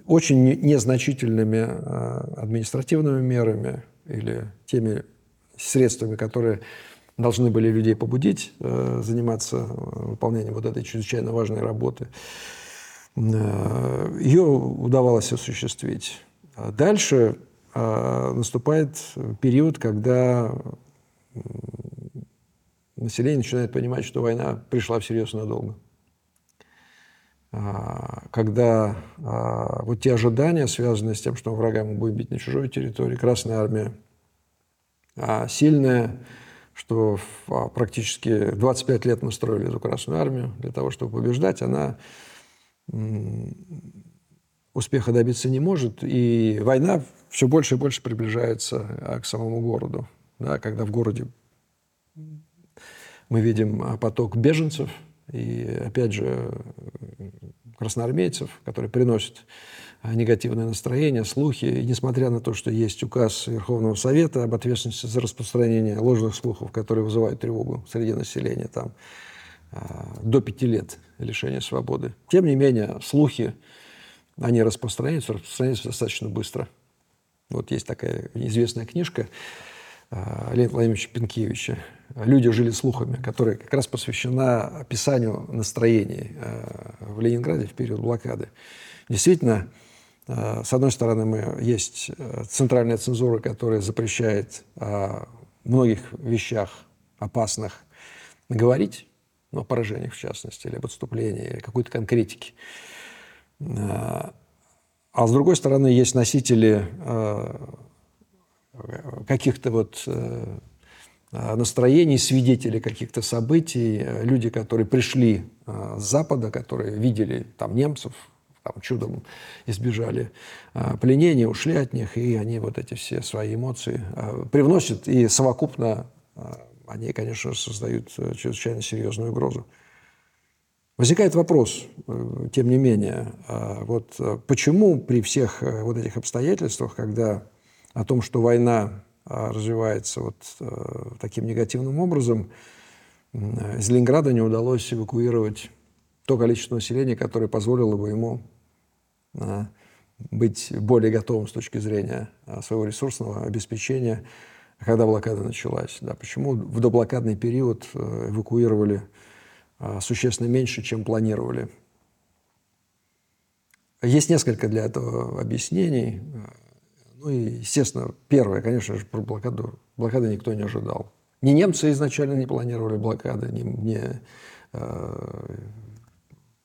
очень незначительными административными мерами или теми средствами, которые должны были людей побудить э, заниматься э, выполнением вот этой чрезвычайно важной работы. Э, ее удавалось осуществить. А дальше э, наступает период, когда население начинает понимать, что война пришла всерьез надолго. А, когда а, вот те ожидания, связанные с тем, что врага мы будем бить на чужой территории, Красная Армия сильная, что а, практически 25 лет мы строили эту Красную Армию для того, чтобы побеждать, она успеха добиться не может. И война все больше и больше приближается а, к самому городу. Да, когда в городе мы видим а, поток беженцев и, опять же, красноармейцев, которые приносят а, негативное настроение, слухи. И несмотря на то, что есть указ Верховного Совета об ответственности за распространение ложных слухов, которые вызывают тревогу среди населения, там до пяти лет лишения свободы. Тем не менее, слухи, они распространяются, распространяются достаточно быстро. Вот есть такая известная книжка а, Леонида Владимировича Пинкевича «Люди жили слухами», которая как раз посвящена описанию настроений в Ленинграде в период блокады. Действительно, Э, с одной стороны, мы, есть центральная цензура, которая запрещает о многих вещах опасных говорить, ну, о поражениях в частности, или об отступлении, или какой-то конкретики. Э, а с другой стороны, есть носители каких-то вот настроений, свидетели каких-то событий, люди, которые пришли с Запада, которые видели там немцев, там, чудом избежали пленения, ушли от них, и они вот эти все свои эмоции привносят, и совокупно они, конечно, создают э, чрезвычайно серьезную угрозу. Возникает вопрос, э, тем не менее, вот э, почему при всех вот этих обстоятельствах, когда о том, что война развивается вот таким негативным образом, из Ленинграда не удалось эвакуировать то количество населения, которое позволило бы ему быть более готовым с точки зрения своего ресурсного обеспечения, когда блокада началась. Да, почему в доблокадный период эвакуировали существенно меньше, чем планировали. Есть несколько для этого объяснений. Ну и, естественно, первое, конечно же, про блокаду. Блокады никто не ожидал. Ни немцы изначально не планировали блокады, ни, ни э,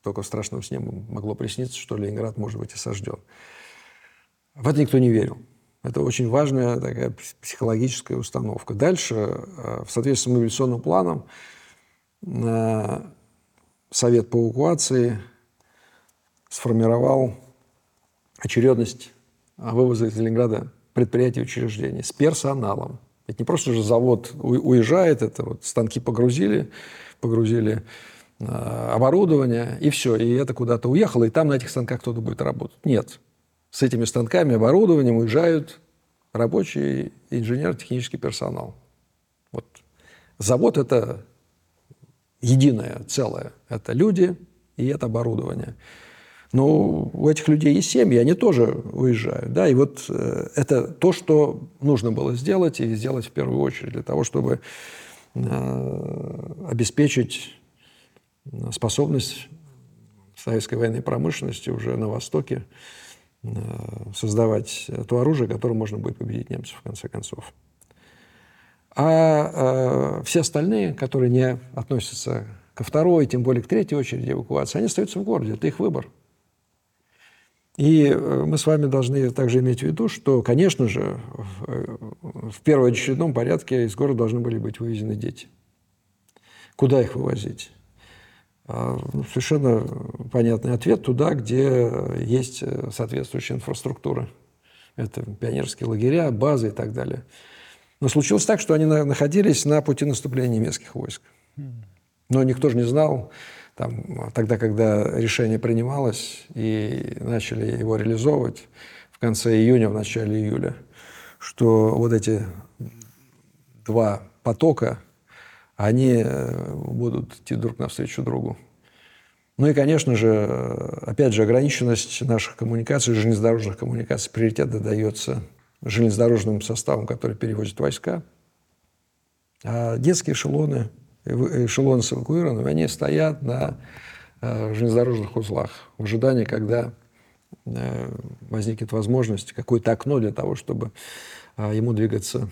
только в страшном сне могло присниться, что Ленинград может быть осажден. В это никто не верил. Это очень важная такая психологическая установка. Дальше, э, в соответствии с мобилизационным планом, э, Совет по эвакуации сформировал очередность вывоза из Ленинграда предприятий и учреждений с персоналом. Ведь не просто же завод уезжает, это вот станки погрузили, погрузили э, оборудование, и все, и это куда-то уехало, и там на этих станках кто-то будет работать. Нет. С этими станками, оборудованием уезжают рабочий инженер-технический персонал. Вот. Завод – это единое целое. Это люди и это оборудование. Но у этих людей есть семьи, они тоже уезжают. Да? И вот э, это то, что нужно было сделать, и сделать в первую очередь для того, чтобы э, обеспечить способность советской военной промышленности уже на Востоке э, создавать то оружие, которым можно будет победить немцев в конце концов. А э, все остальные, которые не относятся ко второй, тем более к третьей очереди эвакуации, они остаются в городе. Это их выбор. И э, мы с вами должны также иметь в виду, что, конечно же, в э, первоочередном порядке из города должны были быть вывезены дети. Куда их вывозить? А, ну, совершенно понятный ответ туда, где есть соответствующая инфраструктура. Это пионерские лагеря, базы и так далее. Но случилось так, что они находились на пути наступления немецких войск. Но никто же не знал, там, тогда, когда решение принималось и начали его реализовывать в конце июня, в начале июля, что вот эти два потока, они э, будут идти друг навстречу другу. Ну и, конечно же, опять же, ограниченность наших коммуникаций, железнодорожных коммуникаций, приоритет дается железнодорожным составом, который перевозит войска. А детские эшелоны, эшелоны с эвакуированными, они стоят на э, железнодорожных узлах в ожидании, когда э, возникнет возможность, какое-то окно для того, чтобы э, ему двигаться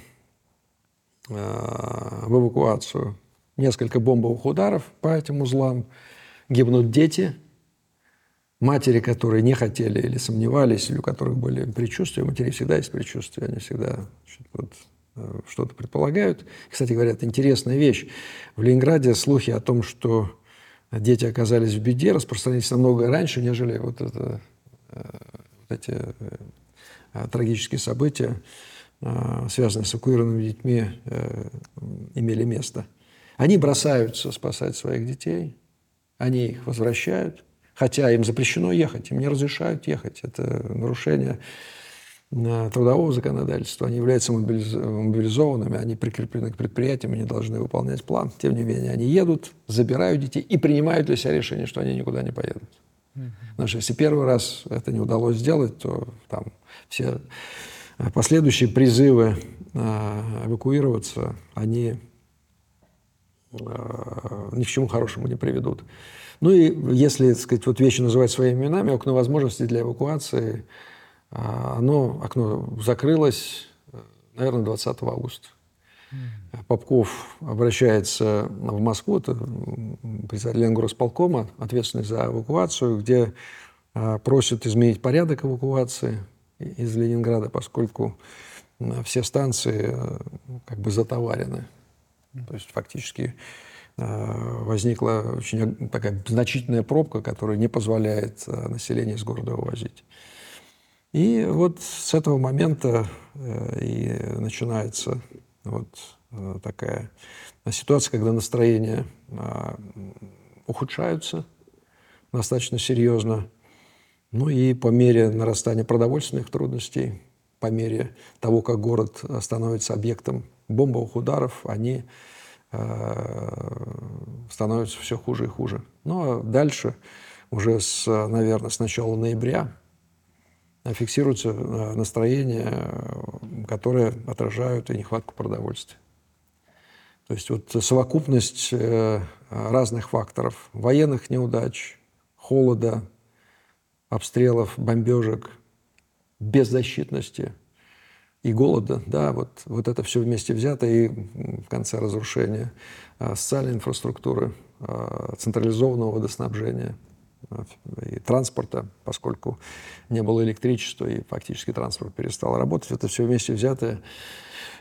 в эвакуацию. Несколько бомбовых ударов по этим узлам, гибнут дети, матери, которые не хотели или сомневались, или у которых были предчувствия, у матерей всегда есть предчувствия, они всегда вот, э, что-то предполагают. Кстати говоря, это интересная вещь. В Ленинграде слухи о том, что дети оказались в беде, распространились намного раньше, нежели вот, это, э, вот эти э, трагические события, связанные с эвакуированными детьми, имели место. Они бросаются спасать своих детей, они их возвращают – Хотя им запрещено ехать, им не разрешают ехать. Это нарушение э, трудового законодательства. Они являются мобилизованными, они прикреплены к предприятиям, они должны выполнять план. Тем не менее, они едут, забирают детей и принимают для себя решение, что они никуда не поедут. Потому что если первый раз это не удалось сделать, то там все последующие призывы э, эвакуироваться, они э, ни к чему хорошему не приведут. Ну и если, так сказать, вот вещи называть своими именами, окно возможностей для эвакуации, а, оно, окно закрылось, наверное, 20 августа. Попков обращается в Москву, это председатель Ленгоросполкома, ответственный за эвакуацию, где а, просит изменить порядок эвакуации из Ленинграда, поскольку все станции э, как бы затоварены. То есть фактически Э, возникла очень такая значительная пробка, которая не позволяет э, население из города вывозить. И вот с этого момента э, и начинается вот такая ситуация, когда настроения ухудшаются достаточно серьезно. Ну и по мере нарастания продовольственных трудностей, по мере того, как город становится объектом бомбовых ударов, они становятся все хуже и хуже. Ну а дальше, уже с, наверное, с начала ноября, фиксируются настроения, которые отражают и нехватку продовольствия. То есть вот совокупность э, разных факторов, военных неудач, холода, обстрелов, бомбежек, беззащитности и голода, да, вот, вот это все вместе взято и в конце разрушения э, социальной инфраструктуры, э, централизованного водоснабжения и транспорта, поскольку не было электричества и фактически транспорт перестал работать, это все вместе взятое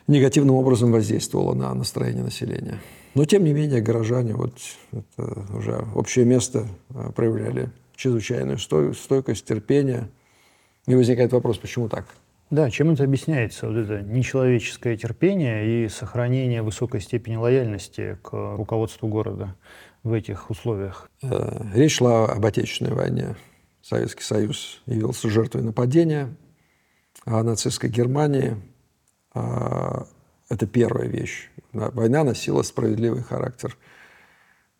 негативным образом воздействовало на настроение населения. Но, тем не менее, горожане вот это уже общее место а, проявляли чрезвычайную стойкость, терпение. И возникает вопрос, почему так? Да, чем это объясняется, вот это нечеловеческое терпение и сохранение высокой степени лояльности к руководству города в этих условиях? Э, речь шла об Отечественной войне. Советский Союз явился жертвой нападения, а нацистской Германии а, это первая вещь. Война носила справедливый характер.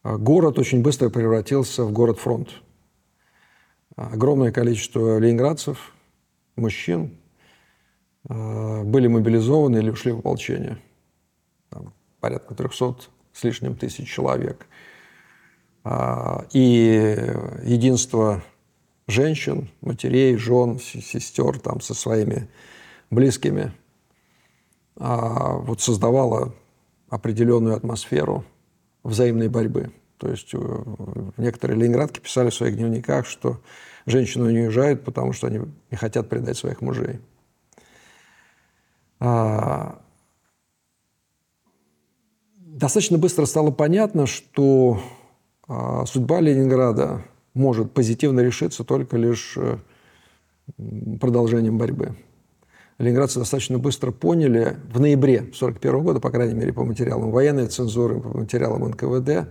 А, город очень быстро превратился в город-фронт. Огромное количество ленинградцев, мужчин были мобилизованы или ушли в ополчение. Там порядка 300 с лишним тысяч человек. И единство женщин, матерей, жен, сестер там со своими близкими – а, вот создавала определенную атмосферу взаимной борьбы. То есть э, некоторые ленинградки писали в своих дневниках, что женщины не уезжают, потому что они не хотят предать своих мужей. А, достаточно быстро стало понятно, что а, судьба Ленинграда может позитивно решиться только лишь э, продолжением борьбы. Ленинградцы достаточно быстро поняли в ноябре 1941 года, по крайней мере, по материалам военной цензуры, по материалам НКВД,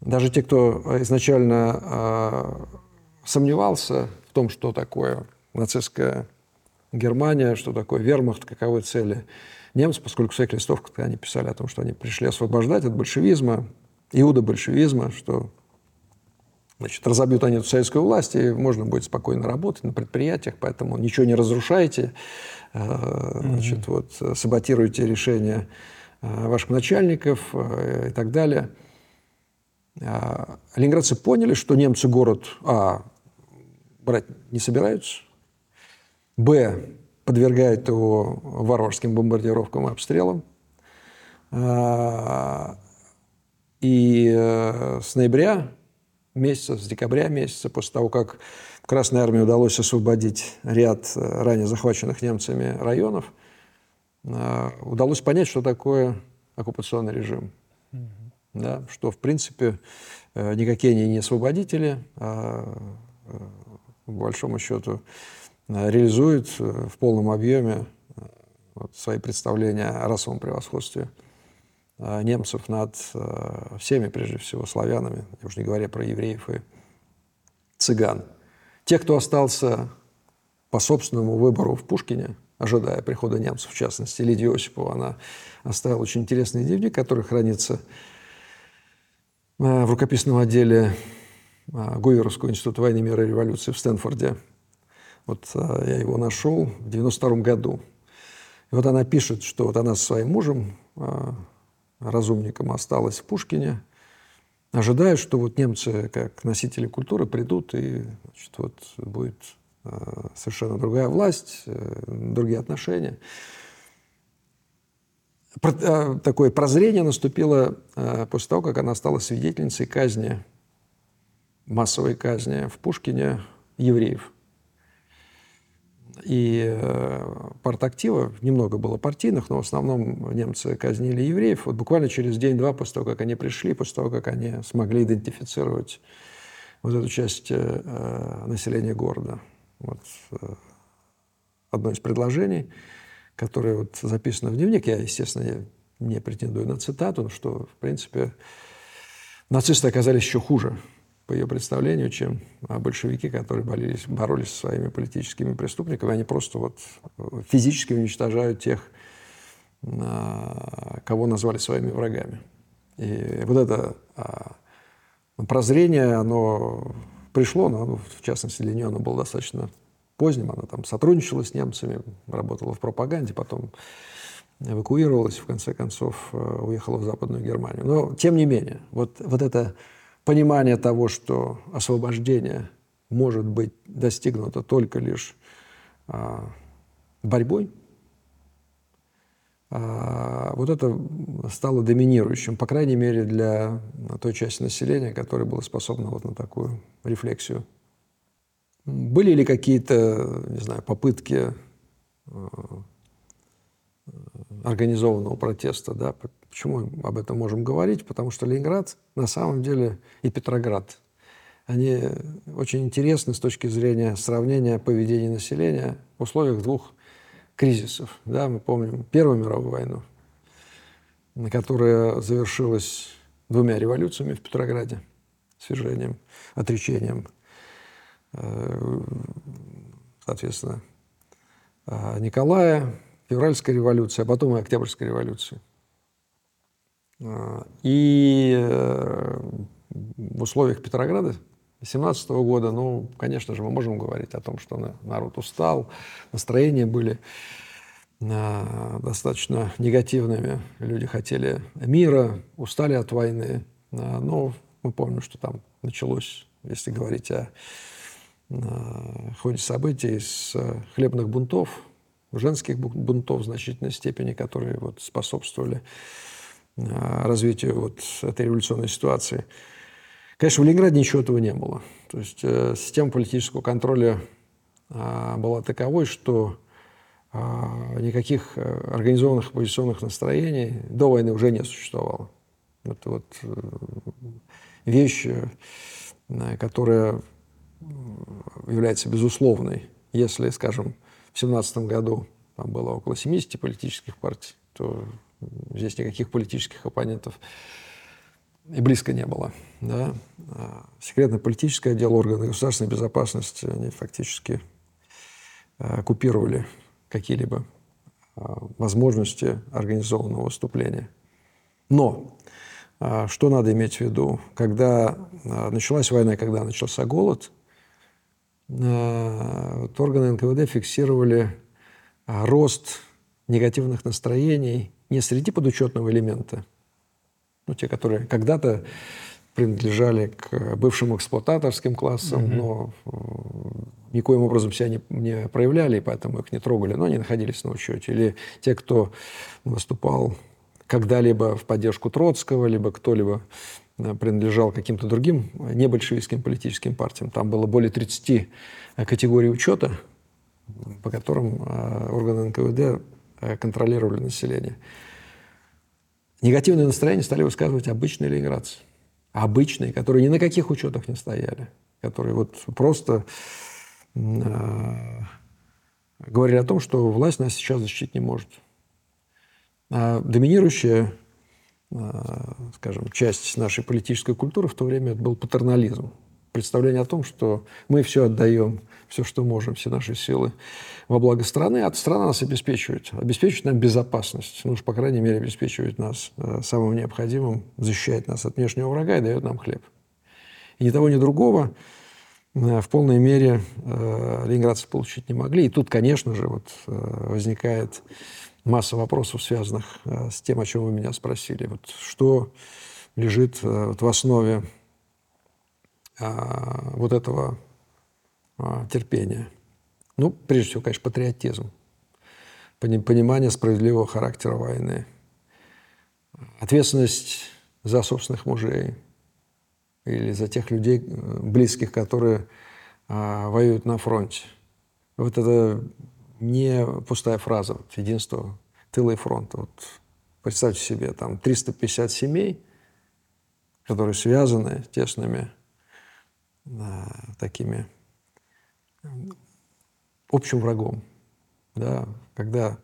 даже те, кто изначально э, сомневался в том, что такое нацистская Германия, что такое вермахт, каковы цели немцев, поскольку в своих листовках они писали о том, что они пришли освобождать от большевизма, иуда-большевизма, что Значит, разобьют они эту советскую власть, и можно будет спокойно работать на предприятиях, поэтому ничего не разрушайте, э, значит, mm-hmm. вот, саботируйте решения э, ваших начальников э, и так далее. Ленинградцы поняли, что немцы город, а, брать не собираются, б, подвергают его варварским бомбардировкам и обстрелам, и с ноября месяца, с декабря месяца, после того, как Красной Армии удалось освободить ряд э, ранее захваченных немцами районов, э, удалось понять, что такое оккупационный режим. Mm-hmm. Да, что, в принципе, э, никакие они не освободители, а по большому счету реализуют в полном объеме вот, свои представления о расовом превосходстве Э, немцев над э, всеми, прежде всего, славянами, я уже не говоря про евреев и цыган. Те, кто остался по собственному выбору в Пушкине, ожидая прихода немцев, в частности, Лидия Осипова, она оставила очень интересный дневник, который хранится э, в рукописном отделе Гуверовского института войны, мира и революции в Стэнфорде. Вот я его нашел в 92 году. И вот она пишет, что вот она со своим мужем разумником осталась в Пушкине, ожидая, что вот немцы, как носители культуры, придут и значит, вот будет э, совершенно другая власть, э, другие отношения. Э, такое прозрение наступило э, после того, как она стала свидетельницей казни, массовой казни в Пушкине евреев – и э, партактива, немного было партийных, но в основном немцы казнили евреев. Вот буквально через день-два после того, как они пришли, после того, как они смогли идентифицировать вот эту часть э, э населения города. Вот, одно из предложений, которое вот записано в дневник, я, естественно, не претендую на цитату, что, в принципе, нацисты оказались еще хуже, по ее представлению, чем большевики, которые боролись, боролись со своими политическими преступниками. Они просто вот физически уничтожают тех, кого назвали своими врагами. И вот это а, прозрение, оно пришло, но оно, в частности для нее оно было достаточно поздним. Она там сотрудничала с немцами, работала в пропаганде, потом эвакуировалась, в конце концов э, уехала в Западную Германию. Но, тем не менее, вот, вот это понимание того, что освобождение может быть достигнуто только лишь а, борьбой, а, вот это стало доминирующим, по крайней мере, для той части населения, которая была способна вот на такую рефлексию. Были ли какие-то, не знаю, попытки а, организованного протеста, да, почему об этом можем говорить? Потому что Ленинград на самом деле и Петроград, они очень интересны с точки зрения сравнения поведения населения в условиях двух кризисов. Да, мы помним Первую мировую войну, которая завершилась двумя революциями в Петрограде, свержением, отречением, э, соответственно, э, Николая, февральской революции, а потом и Октябрьской революции. Э, и в условиях Петрограда 2017 года, ну, конечно же, мы можем говорить о том, что народ устал, настроения были э, достаточно негативными. Люди хотели мира, устали от войны. Э, но мы помним, что там началось, если говорить о э, ходе событий, с хлебных бунтов, женских бунтов в значительной степени, которые вот способствовали развитию вот этой революционной ситуации. Конечно, в Ленинграде ничего этого не было. То есть э, система политического контроля э, была таковой, что э, никаких организованных оппозиционных настроений до войны уже не существовало. Это вот э, вещь, э, которая является безусловной. Если, скажем, в 17 году там было около 70 политических партий, то здесь никаких политических оппонентов и близко не было. Да? А секретно-политическое отдел органов государственной безопасности, они фактически а, оккупировали какие-либо а, возможности организованного выступления. Но что надо иметь в виду? Когда началась война, когда начался голод, вот органы НКВД фиксировали рост негативных настроений не среди подучетного элемента – ну, те, которые когда-то принадлежали к бывшим эксплуататорским классам, mm-hmm. но э, никоим образом себя не, не проявляли, и поэтому их не трогали, но они находились на учете. Или те, кто выступал когда-либо в поддержку Троцкого, либо кто-либо э, принадлежал каким-то другим небольшевистским политическим партиям. Там было более 30 э, категорий учета, по которым органы НКВД контролировали население. Негативное настроение стали высказывать обычные ленинградцы. Обычные, которые ни на каких учетах не стояли. Которые вот просто э, говорили о том, что власть нас сейчас защитить не может. А доминирующая, э, скажем, часть нашей политической культуры в то время был патернализм представление о том, что мы все отдаем, все, что можем, все наши силы во благо страны, а страна нас обеспечивает, обеспечивает нам безопасность, ну уж, по крайней мере, обеспечивает нас э, самым необходимым, защищает нас от внешнего врага и дает нам хлеб. И ни того, ни другого э, в полной мере э, ленинградцы получить не могли. И тут, конечно же, вот, возникает масса вопросов, связанных с тем, о чем вы меня спросили. Вот, что лежит вот, в основе а, вот этого а, терпения. Ну, прежде всего, конечно, патриотизм, понимание справедливого характера войны, ответственность за собственных мужей или за тех людей, э, близких, которые а, воюют на фронте. Вот это не пустая фраза, вот, единство тыла и фронта. Вот, представьте себе, там 350 семей, которые связаны тесными такими общим врагом. Да, когда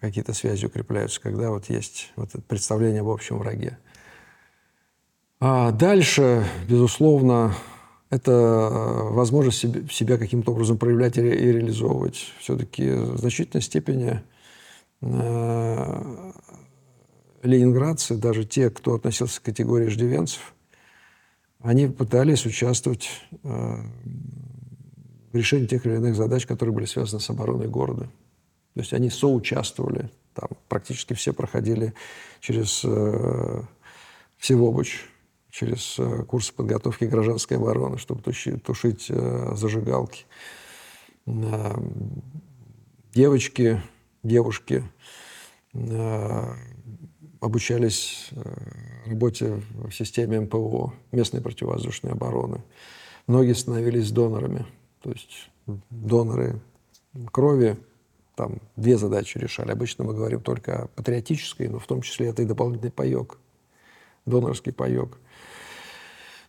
какие-то связи укрепляются, когда вот есть вот это представление об общем враге. А дальше, безусловно, это возможность себе, себя каким-то образом проявлять и, ре, и реализовывать. Все-таки в значительной степени э, ленинградцы, даже те, кто относился к категории иждивенцев, они пытались участвовать э, в решении тех или иных задач, которые были связаны с обороной города. То есть они соучаствовали. Там практически все проходили через э, Всевобуч, через э, курсы подготовки гражданской обороны, чтобы тушить, тушить э, зажигалки. Э, девочки, девушки э, обучались э, работе в системе МПО, местной противовоздушной обороны. Многие становились донорами. То есть доноры крови там две задачи решали. Обычно мы говорим только о патриотической, но в том числе это и дополнительный паек, донорский паек.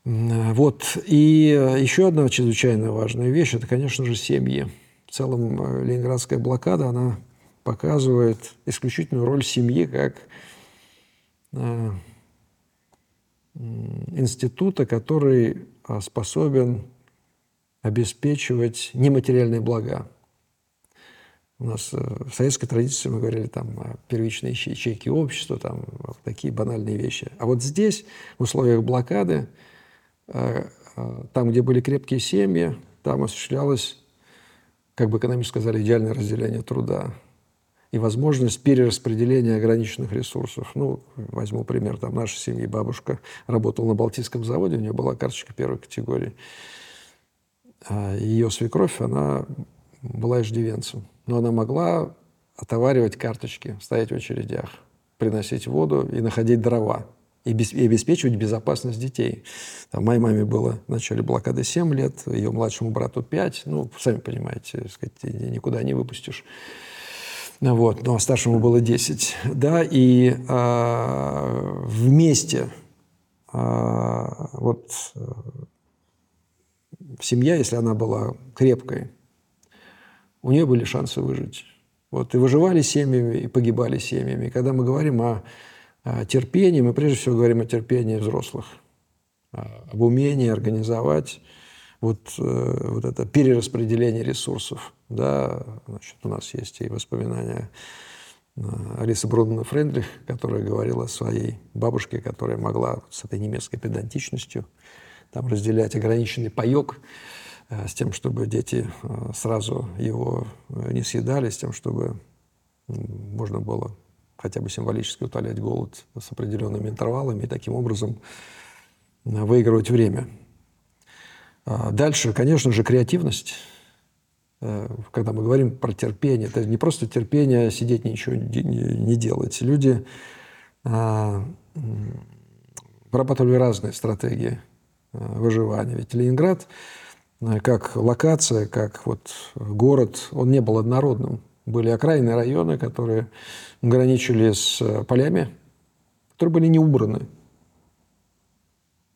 Вот. И еще одна чрезвычайно важная вещь – это, конечно же, семьи. В целом э, ленинградская блокада, она показывает исключительную роль семьи как Э, института, который способен обеспечивать нематериальные блага. У нас э, в советской традиции мы говорили там о первичной ячейке общества, там такие банальные вещи. А вот здесь, в условиях блокады, э, там, где были крепкие семьи, там осуществлялось, как бы экономисты сказали, идеальное разделение труда и возможность перераспределения ограниченных ресурсов. Ну, возьму пример, там наша семья, бабушка работала на Балтийском заводе, у нее была карточка первой категории. А ее свекровь, она была иждивенцем, но она могла отоваривать карточки, стоять в очередях, приносить воду и находить дрова и, и обеспечивать безопасность детей. Там, моей маме было в начале блокады 7 лет, ее младшему брату 5. Ну, сами понимаете, сказать, никуда не выпустишь. Вот, но старшему было 10. Да, и а, вместе а, вот семья, если она была крепкой, у нее были шансы выжить. Вот, и выживали семьями, и погибали семьями. И когда мы говорим о, о терпении, мы прежде всего говорим о терпении взрослых, об умении организовать вот, э, вот это перераспределение ресурсов. Да, значит, у нас есть и воспоминания э, Алисы Брудмана Френдлих, которая говорила о своей бабушке, которая могла с этой немецкой педантичностью там разделять ограниченный паек э, с тем, чтобы дети сразу его не съедали, с тем, чтобы можно было хотя бы символически утолять голод с определенными интервалами и таким образом выигрывать время. А дальше, конечно же, креативность. Э, когда мы говорим про терпение, это не просто терпение сидеть ничего не делать. Люди а, вырабатывали разные стратегии э, выживания. Ведь Ленинград э, как локация, как вот город, он не был однородным. Были окраинные районы, которые граничили с полями, которые были не убраны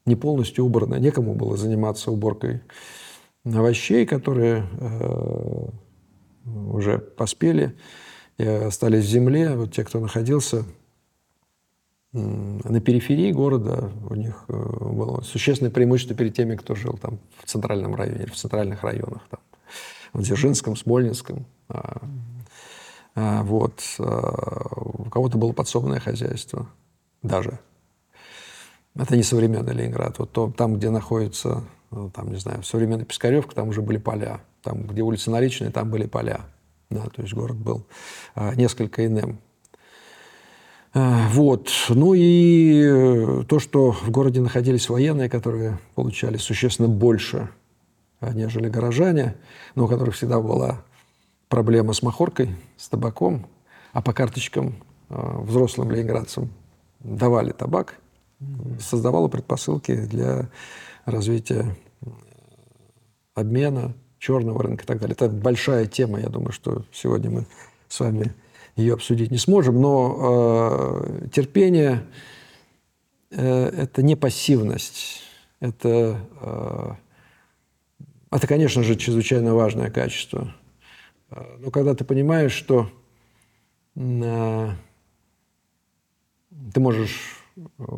не полностью убрано. Некому было заниматься уборкой овощей, которые э, уже поспели и остались в земле. Вот те, кто находился на периферии города, у них э, было существенное преимущество перед теми, кто жил там в центральном районе, в центральных районах, там, в Дзержинском, Смольнинском. А, а, вот. А, у кого-то было подсобное хозяйство даже. Это не современный Ленинград. Вот то, там, где находится, ну, там, не знаю, современная Пискаревка, там уже были поля. Там, где улица Наречная, там были поля. Да, то есть город был а, несколько иным. А, вот. Ну и э, то, что в городе находились военные, которые получали существенно больше, а, нежели горожане, но у которых всегда была проблема с махоркой, с табаком, а по карточкам взрослым ленинградцам давали табак – создавала предпосылки для развития обмена, черного рынка и так далее. Это большая тема, я думаю, что сегодня мы с вами ее обсудить не сможем, но э, терпение э, это не пассивность, это, э, это, конечно же, чрезвычайно важное качество. Э, но когда ты понимаешь, что э, ты можешь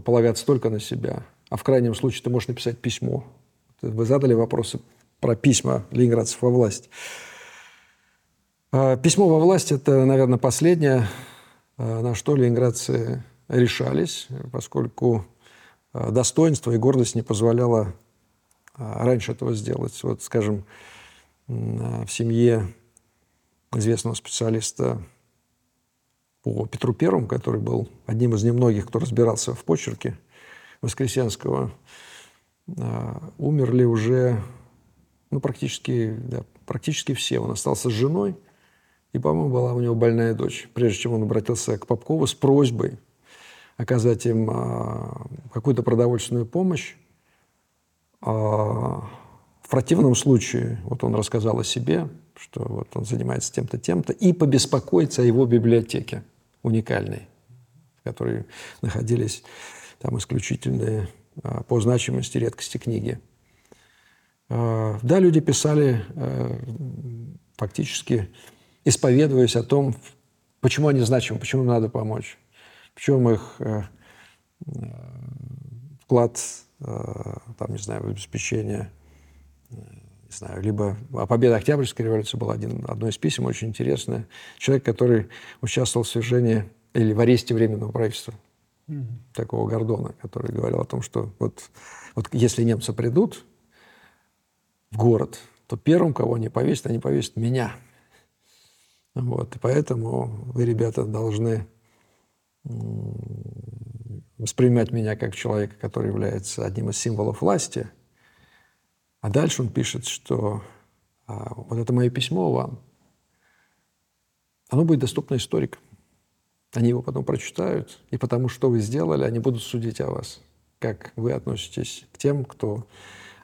полагаться только на себя. А в крайнем случае ты можешь написать письмо. Вы задали вопросы про письма ленинградцев во власть. А, письмо во власть – это, наверное, последнее, а, на что ленинградцы решались, поскольку а, достоинство и гордость не позволяло раньше этого сделать. Вот, скажем, в семье известного специалиста по Петру Первому, который был одним из немногих, кто разбирался в почерке Воскресенского, умерли уже ну, практически, да, практически все. Он остался с женой, и, по-моему, была у него больная дочь. Прежде чем он обратился к Попкову с просьбой оказать им а, какую-то продовольственную помощь, а, в противном случае, вот он рассказал о себе, что вот он занимается тем-то, тем-то, и побеспокоиться о его библиотеке уникальной, в которой находились там исключительные а, по значимости редкости книги. Да, люди писали э, фактически, исповедуясь о том, почему они значимы, почему надо помочь, в чем их э, вклад, э, там, не знаю, в обеспечение, не знаю, либо о победе Октябрьской революции был один, одно из писем очень интересное. Человек, который участвовал в свержении или в аресте Временного правительства, mm-hmm. такого Гордона, который говорил о том, что вот, вот если немцы придут, в город, то первым, кого они повесят, они повесят меня. Вот. И поэтому вы, ребята, должны воспринимать меня как человека, который является одним из символов власти. А дальше он пишет, что а, вот это мое письмо вам, оно будет доступно историкам. Они его потом прочитают, и потому что вы сделали, они будут судить о вас, как вы относитесь к тем, кто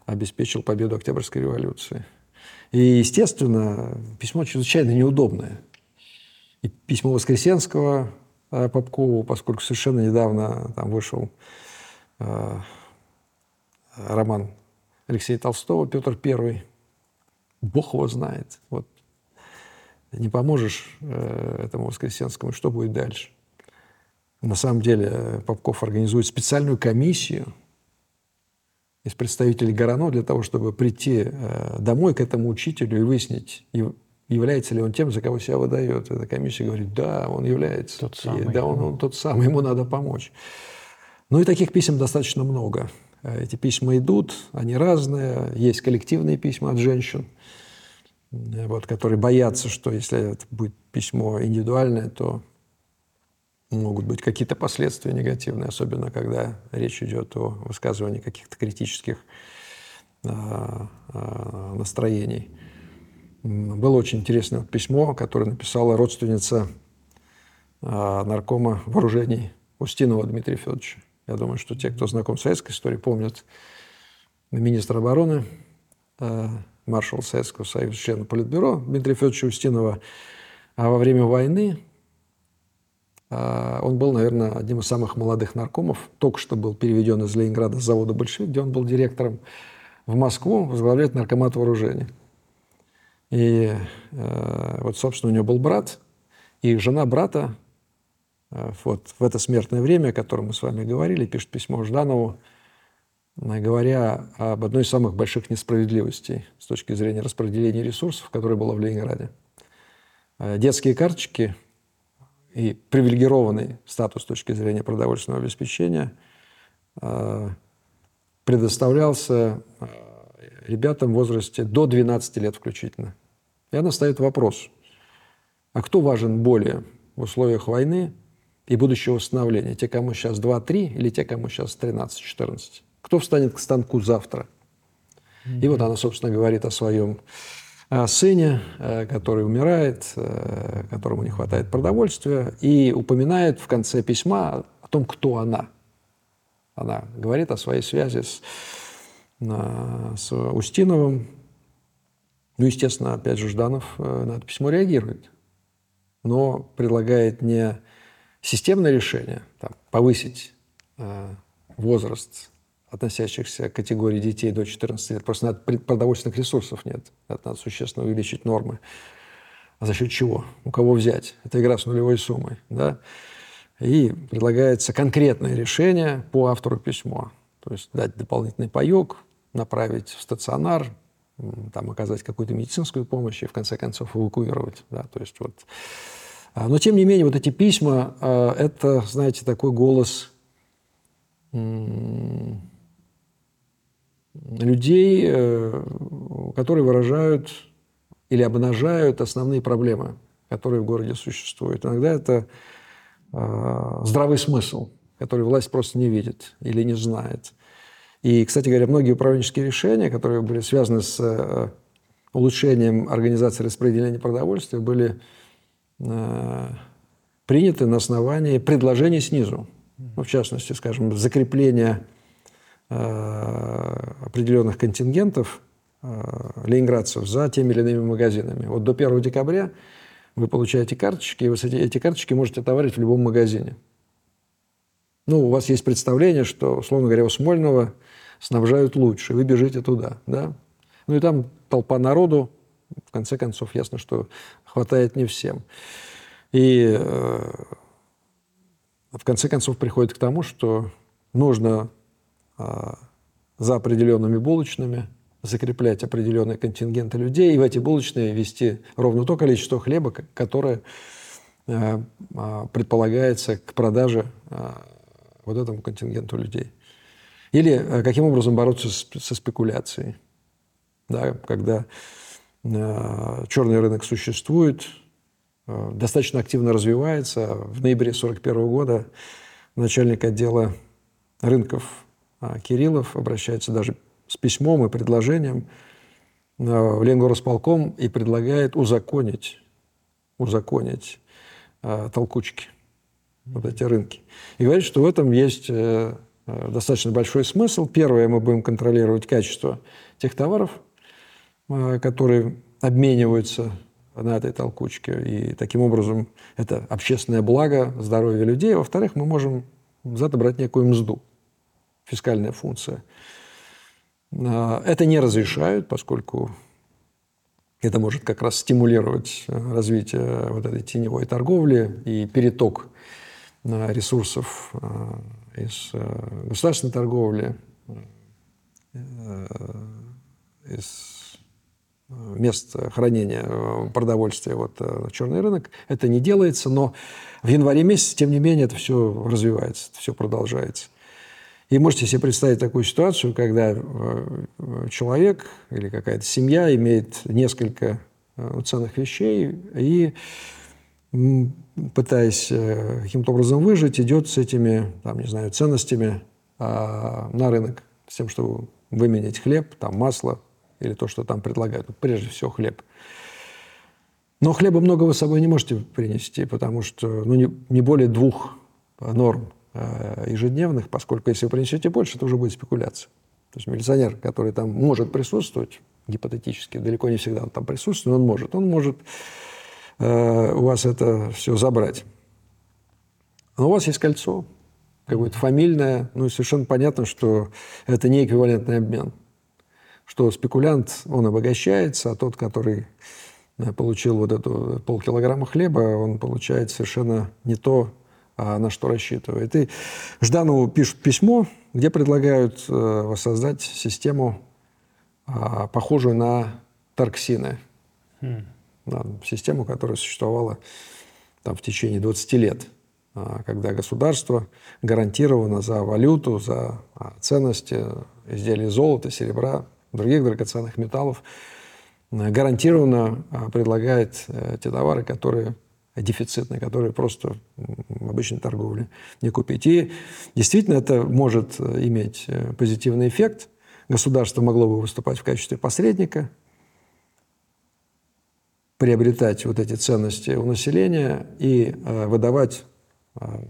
обеспечил победу Октябрьской революции. И, естественно, письмо чрезвычайно неудобное. И письмо Воскресенского э, Попкову, поскольку совершенно недавно там вышел э, роман Алексея Толстого «Петр I», Бог его знает. Вот не поможешь э, этому Воскресенскому, что будет дальше? На самом деле э, Попков организует специальную комиссию – из представителей Горано для того, чтобы прийти э, домой к этому учителю и выяснить, является ли он тем, за кого себя выдает. Эта комиссия говорит, да, он является. Тот самый. И, да, он, он тот самый, ему надо помочь. Ну и таких писем достаточно много. Э, эти письма идут, они разные. Есть коллективные письма от женщин, э, вот, которые боятся, что если это будет письмо индивидуальное, то могут быть какие-то последствия негативные, особенно когда речь идет о высказывании каких-то критических а, а, настроений. Было очень интересное письмо, которое написала родственница а, наркома вооружений Устинова Дмитрия Федоровича. Я думаю, что те, кто знаком с советской историей, помнят министра обороны, маршал Советского Союза, члена Политбюро Дмитрия Федоровича Устинова. А во время войны он был, наверное, одним из самых молодых наркомов. Только что был переведен из Ленинграда с завода «Большевик», где он был директором в Москву, возглавляет наркомат вооружений. И э, вот, собственно, у него был брат, и жена брата э, вот в это смертное время, о котором мы с вами говорили, пишет письмо Жданову, э, говоря об одной из самых больших несправедливостей с точки зрения распределения ресурсов, которое было в Ленинграде. Э, детские карточки и привилегированный статус с точки зрения продовольственного обеспечения э, предоставлялся э, ребятам в возрасте до 12 лет включительно. И она ставит вопрос, а кто важен более в условиях войны и будущего восстановления? Те, кому сейчас 2-3 или те, кому сейчас 13-14? Кто встанет к станку завтра? Mm-hmm. И вот она, собственно, говорит о своем сыне, э, который умирает, э, которому не хватает продовольствия, и упоминает в конце письма о том, кто она. Она говорит о своей связи с, с Устиновым. Ну, естественно, опять же, Жданов э, на это письмо реагирует, но предлагает не системное решение, там, повысить возраст относящихся к категории детей до 14 лет. Просто надо, продовольственных ресурсов нет. Это надо существенно увеличить нормы. А за счет чего? У кого взять? Это игра с нулевой суммой. Да? И предлагается конкретное решение по автору письма. То есть дать дополнительный паек, направить в стационар, там, оказать какую-то медицинскую помощь и, в конце концов, эвакуировать. Да, то есть вот. А, но, тем не менее, вот эти письма а, – это, знаете, такой голос людей, э, которые выражают или обнажают основные проблемы, которые в городе существуют. Иногда это а, здравый смысл, который власть просто не видит или не знает. И, кстати говоря, многие управленческие решения, которые были связаны с э, улучшением организации распределения продовольствия, были э, приняты на основании предложений снизу. Ну, в частности, скажем, закрепление э, определенных контингентов ленинградцев за теми или иными магазинами. Вот до 1 декабря вы получаете карточки, и вы эти, карточки можете товарить в любом магазине. Ну, у вас есть представление, что, условно говоря, у Смольного снабжают лучше, вы бежите туда, да? Ну и там толпа народу, в конце концов, ясно, что хватает не всем. И э, в конце концов приходит к тому, что нужно э, за определенными булочными закреплять определенные контингенты людей и в эти булочные вести ровно то количество хлеба, которое э, э, предполагается к продаже э, вот этому контингенту людей. Или э, каким образом бороться со спекуляцией. Да, когда э, черный рынок существует, достаточно активно развивается. В ноябре 1941 года начальник отдела рынков Кириллов обращается даже с письмом и предложением в Ленгоросполком и предлагает узаконить, узаконить толкучки, вот эти рынки. И говорит, что в этом есть Э, достаточно большой смысл. Первое, мы будем контролировать качество тех товаров, э, которые обмениваются на этой толкучке. И таким образом это общественное благо, здоровье людей. Во-вторых, мы можем за это брать некую мзду, фискальная функция. Э, это не разрешают, поскольку это может как раз стимулировать развитие вот этой теневой торговли и переток ресурсов из э, государственной торговли, э, из э, мест хранения продовольствия вот, черный рынок. Это не делается, но в январе месяце, тем не менее, это все развивается, это все продолжается. И можете себе представить такую ситуацию, когда человек или какая-то семья имеет несколько ценных вещей и пытаясь э, каким-то образом выжить, идет с этими, там, не знаю, ценностями а, на рынок, с тем, чтобы выменять хлеб, там, масло или то, что там предлагают. Прежде всего хлеб. Но хлеба много вы с собой не можете принести, потому что ну, не, не более двух норм э, ежедневных, поскольку если вы принесете больше, это уже будет спекуляция. То есть милиционер, который там может присутствовать, гипотетически, далеко не всегда он там присутствует, но он может. Он может Э, у вас это все забрать. Но у вас есть кольцо, какое-то фамильное, ну совершенно понятно, что это не эквивалентный обмен. Что спекулянт, он обогащается, а тот, который э, получил вот эту полкилограмма хлеба, он получает совершенно не то, а на что рассчитывает. И Жданову пишут письмо, где предлагают э, воссоздать систему, а, похожую на торксины. Mm да, систему, которая существовала там, в течение 20 лет, а, когда государство гарантированно за валюту, за а, ценности изделий золота, серебра, других драгоценных металлов а, гарантированно предлагает э, те товары, которые дефицитные, которые просто в обычной торговле не купить. И действительно это может э, иметь э, позитивный эффект. Государство могло бы выступать в качестве посредника – приобретать вот эти ценности у населения и э, выдавать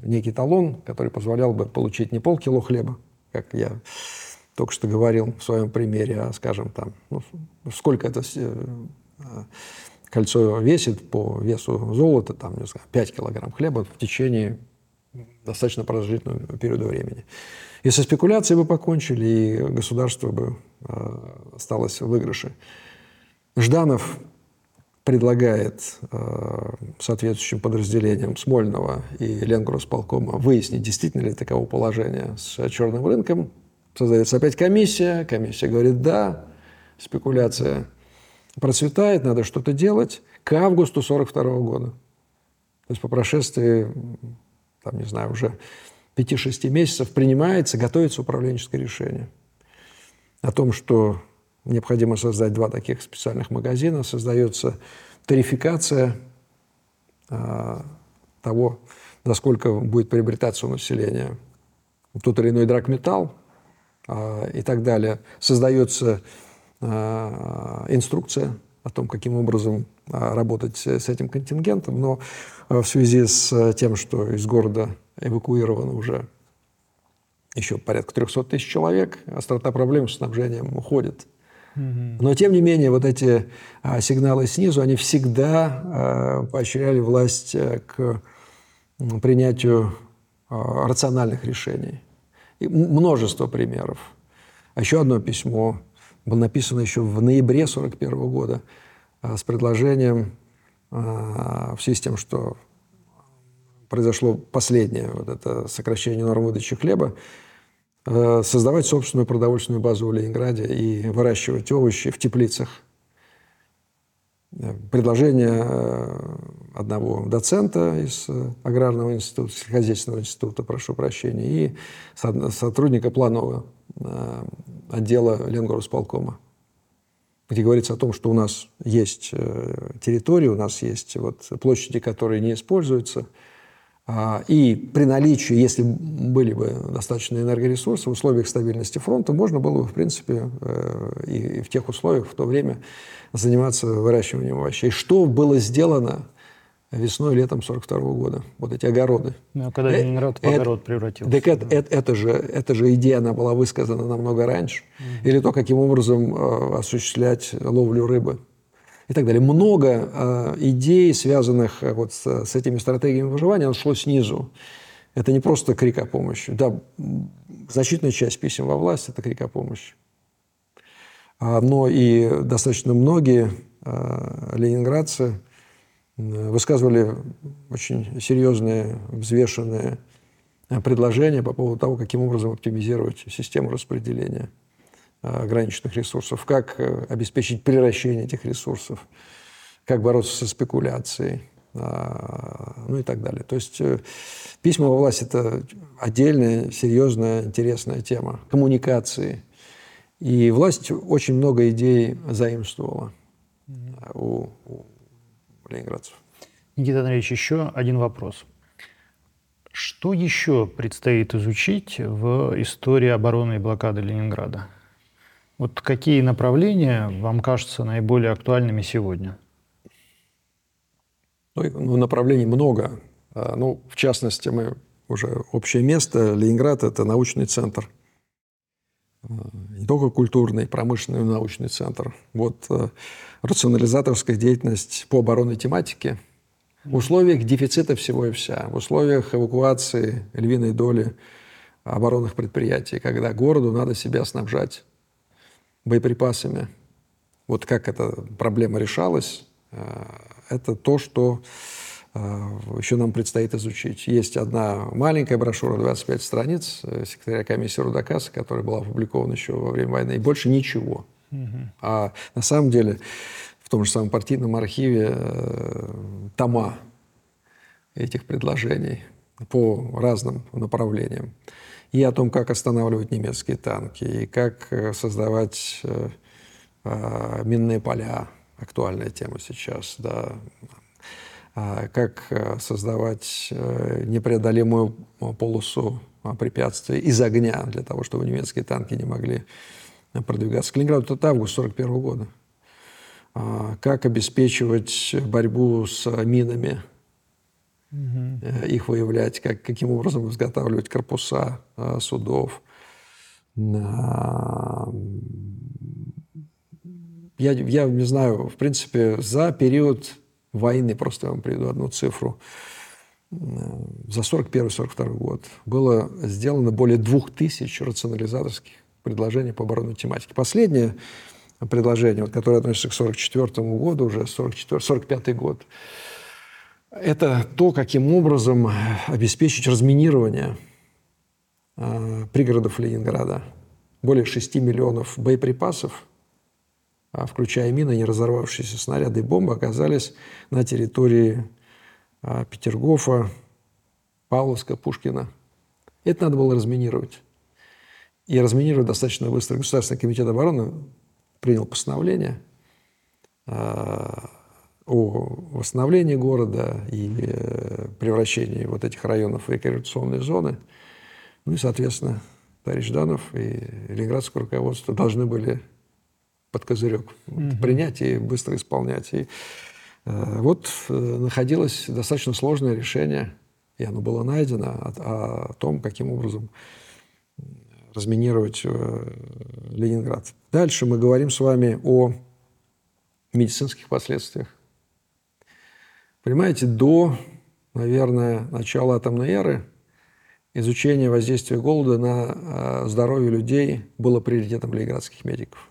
некий талон, который позволял бы получить не полкило хлеба, как я только что говорил в своем примере, а, скажем, там, ну, сколько это кольцо весит по весу золота, там, не знаю, 5 килограмм хлеба в течение достаточно продолжительного периода времени. И со спекуляцией бы покончили, и государство бы осталось в выигрыше. Жданов предлагает соответствующим подразделениям Смольного и Ленгросполкома выяснить, действительно ли таково положение с черным рынком. Создается опять комиссия, комиссия говорит «да», спекуляция процветает, надо что-то делать к августу 42 года. То есть по прошествии, там, не знаю, уже 5-6 месяцев принимается, готовится управленческое решение о том, что необходимо создать два таких специальных магазина, создается тарификация а, того, насколько будет приобретаться у населения тот или иной драгметалл а, и так далее. Создается инструкция о том, каким образом а, работать с этим контингентом, но а, в связи с тем, что из города эвакуировано уже еще порядка 300 тысяч человек, острота проблем с снабжением уходит. Но, тем не менее, вот эти а, сигналы снизу, они всегда а, поощряли власть э, к принятию а, рациональных решений. И множество примеров. А еще одно письмо было написано еще в ноябре 1941 года с предложением в связи с тем, что произошло последнее вот это сокращение норм выдачи хлеба, Э, создавать собственную продовольственную базу в Ленинграде и выращивать овощи в теплицах. Э, предложение э, одного доцента из Аграрного института, сельскохозяйственного института, прошу прощения, и сотрудника планового отдела Ленгорсполкома, где говорится о том, что у нас есть территории, у нас есть вот площади, которые не используются – а, и при наличии, если были бы достаточно энергоресурсы в условиях стабильности фронта, можно было бы, в принципе, э, и в тех условиях в то время заниматься выращиванием овощей. Что было сделано весной и летом 42 года? Вот эти огороды. Ну, а когда э, Ленинград в огород превратился. Так это, это, это, же, это же идея, она была высказана намного раньше. Угу. Или то, каким образом э, осуществлять ловлю рыбы и так далее. Много э, идей, связанных э, вот с, с этими стратегиями выживания, оно шло снизу. Это не просто крик о помощи. Да, значительная часть писем во власть – это крик о помощи. А, но и достаточно многие э, ленинградцы высказывали очень серьезные, взвешенные предложения по поводу того, каким образом оптимизировать систему распределения ограниченных ресурсов, как э, обеспечить превращение этих ресурсов, как бороться со спекуляцией, а, ну и так далее. То есть э, письма во власть – это отдельная, серьезная, интересная тема коммуникации. И власть очень много идей заимствовала у, у ленинградцев. Никита Андреевич, еще один вопрос. Что еще предстоит изучить в истории обороны и блокады Ленинграда? Вот какие направления вам кажутся наиболее актуальными сегодня? Ну, ну, направлений много. А, ну, в частности, мы уже общее место. Ленинград – это научный центр. А, не только культурный, промышленный, научный центр. Вот а, рационализаторская деятельность по оборонной тематике в условиях дефицита всего и вся, в условиях эвакуации львиной доли оборонных предприятий, когда городу надо себя снабжать боеприпасами. Вот как эта проблема решалась, э, это то, что э, еще нам предстоит изучить. Есть одна маленькая брошюра, 25 страниц, э, секретаря комиссии Рудакаса, которая была опубликована еще во время войны, и больше ничего. Угу. А на самом деле в том же самом партийном архиве тома этих предложений по разным направлениям и о том, как останавливать немецкие танки, и как э, создавать э, э, минные поля, актуальная тема сейчас, да, а как создавать непреодолимую полосу препятствий из огня для того, чтобы немецкие танки не могли продвигаться. Калининград это август 1941 года. А как обеспечивать борьбу с минами угу. их выявлять, как, каким образом изготавливать корпуса э, судов. Я, я не знаю, в принципе, за период войны, просто я вам приведу одну цифру, за 41-42 год было сделано более 2000 рационализаторских предложений по оборонной тематике. Последнее предложение, вот, которое относится к 1944 году, уже 1945 год, это то, каким образом обеспечить разминирование э, пригородов Ленинграда. Более 6 миллионов боеприпасов, включая мины, не разорвавшиеся снаряды и бомбы, оказались на территории э, Петергофа, Павловска, Пушкина. Это надо было разминировать. И разминировать достаточно быстро. Государственный комитет обороны принял постановление а, о восстановлении города и э, превращении вот этих районов в рекреационные зоны. Ну и, соответственно, товарищ Жданов и ленинградское руководство должны были под козырек mm-hmm. принять и быстро исполнять. И э, вот э, находилось достаточно сложное решение, и оно было найдено о, о том, каким образом разминировать э, Ленинград. Дальше мы говорим с вами о медицинских последствиях. Понимаете, до, наверное, начала атомной эры изучение воздействия голода на э, здоровье людей было приоритетом ленинградских медиков.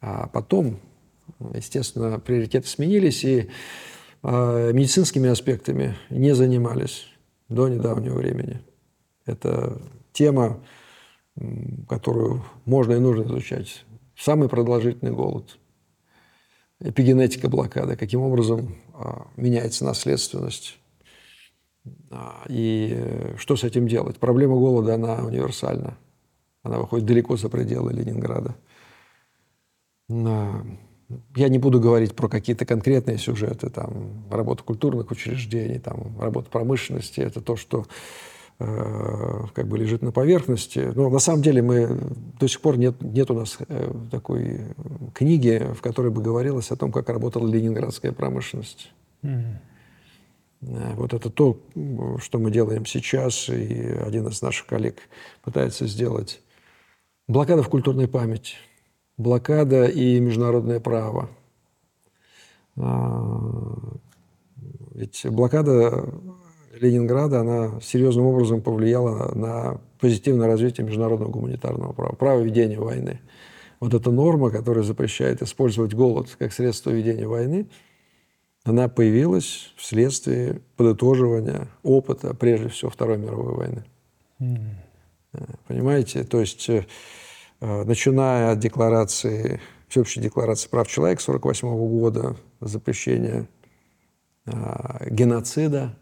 А потом, естественно, приоритеты сменились, и э, медицинскими аспектами не занимались до недавнего времени. Это тема которую можно и нужно изучать. Самый продолжительный голод, эпигенетика блокады, каким образом а, меняется наследственность а, и э, что с этим делать. Проблема голода, она универсальна. Она выходит далеко за пределы Ленинграда. Я не буду говорить про какие-то конкретные сюжеты, там, работа культурных учреждений, там, работа промышленности. Это то, что Э, как бы лежит на поверхности. Но на самом деле мы до сих пор нет, нет у нас э, такой книги, в которой бы говорилось о том, как работала ленинградская промышленность. Mm-hmm. Вот это то, что мы делаем сейчас, и один из наших коллег пытается сделать. Блокада в культурной памяти, блокада и международное право. А, ведь блокада Ленинграда, она серьезным образом повлияла на позитивное развитие международного гуманитарного права, право ведения войны. Вот эта норма, которая запрещает использовать голод как средство ведения войны, она появилась вследствие подытоживания опыта, прежде всего, Второй мировой войны. Mm. Понимаете? То есть, э, начиная от декларации, Всеобщей декларации прав человека 1948 года, запрещения э, геноцида,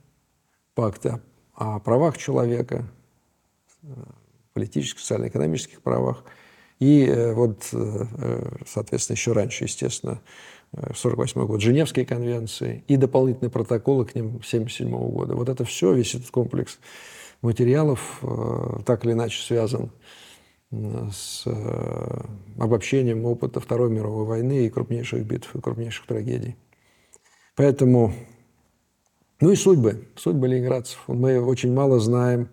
пакта о правах человека, политических, социально-экономических правах. И э, вот, э, э, соответственно, еще раньше, естественно, 1948 год, Женевские конвенции и дополнительные протоколы к ним 1977 года. Вот это все, весь этот комплекс материалов так или иначе связан с обобщением опыта Второй мировой войны и крупнейших битв, и крупнейших трагедий. Поэтому ну и судьбы, судьбы ленинградцев. Мы очень мало знаем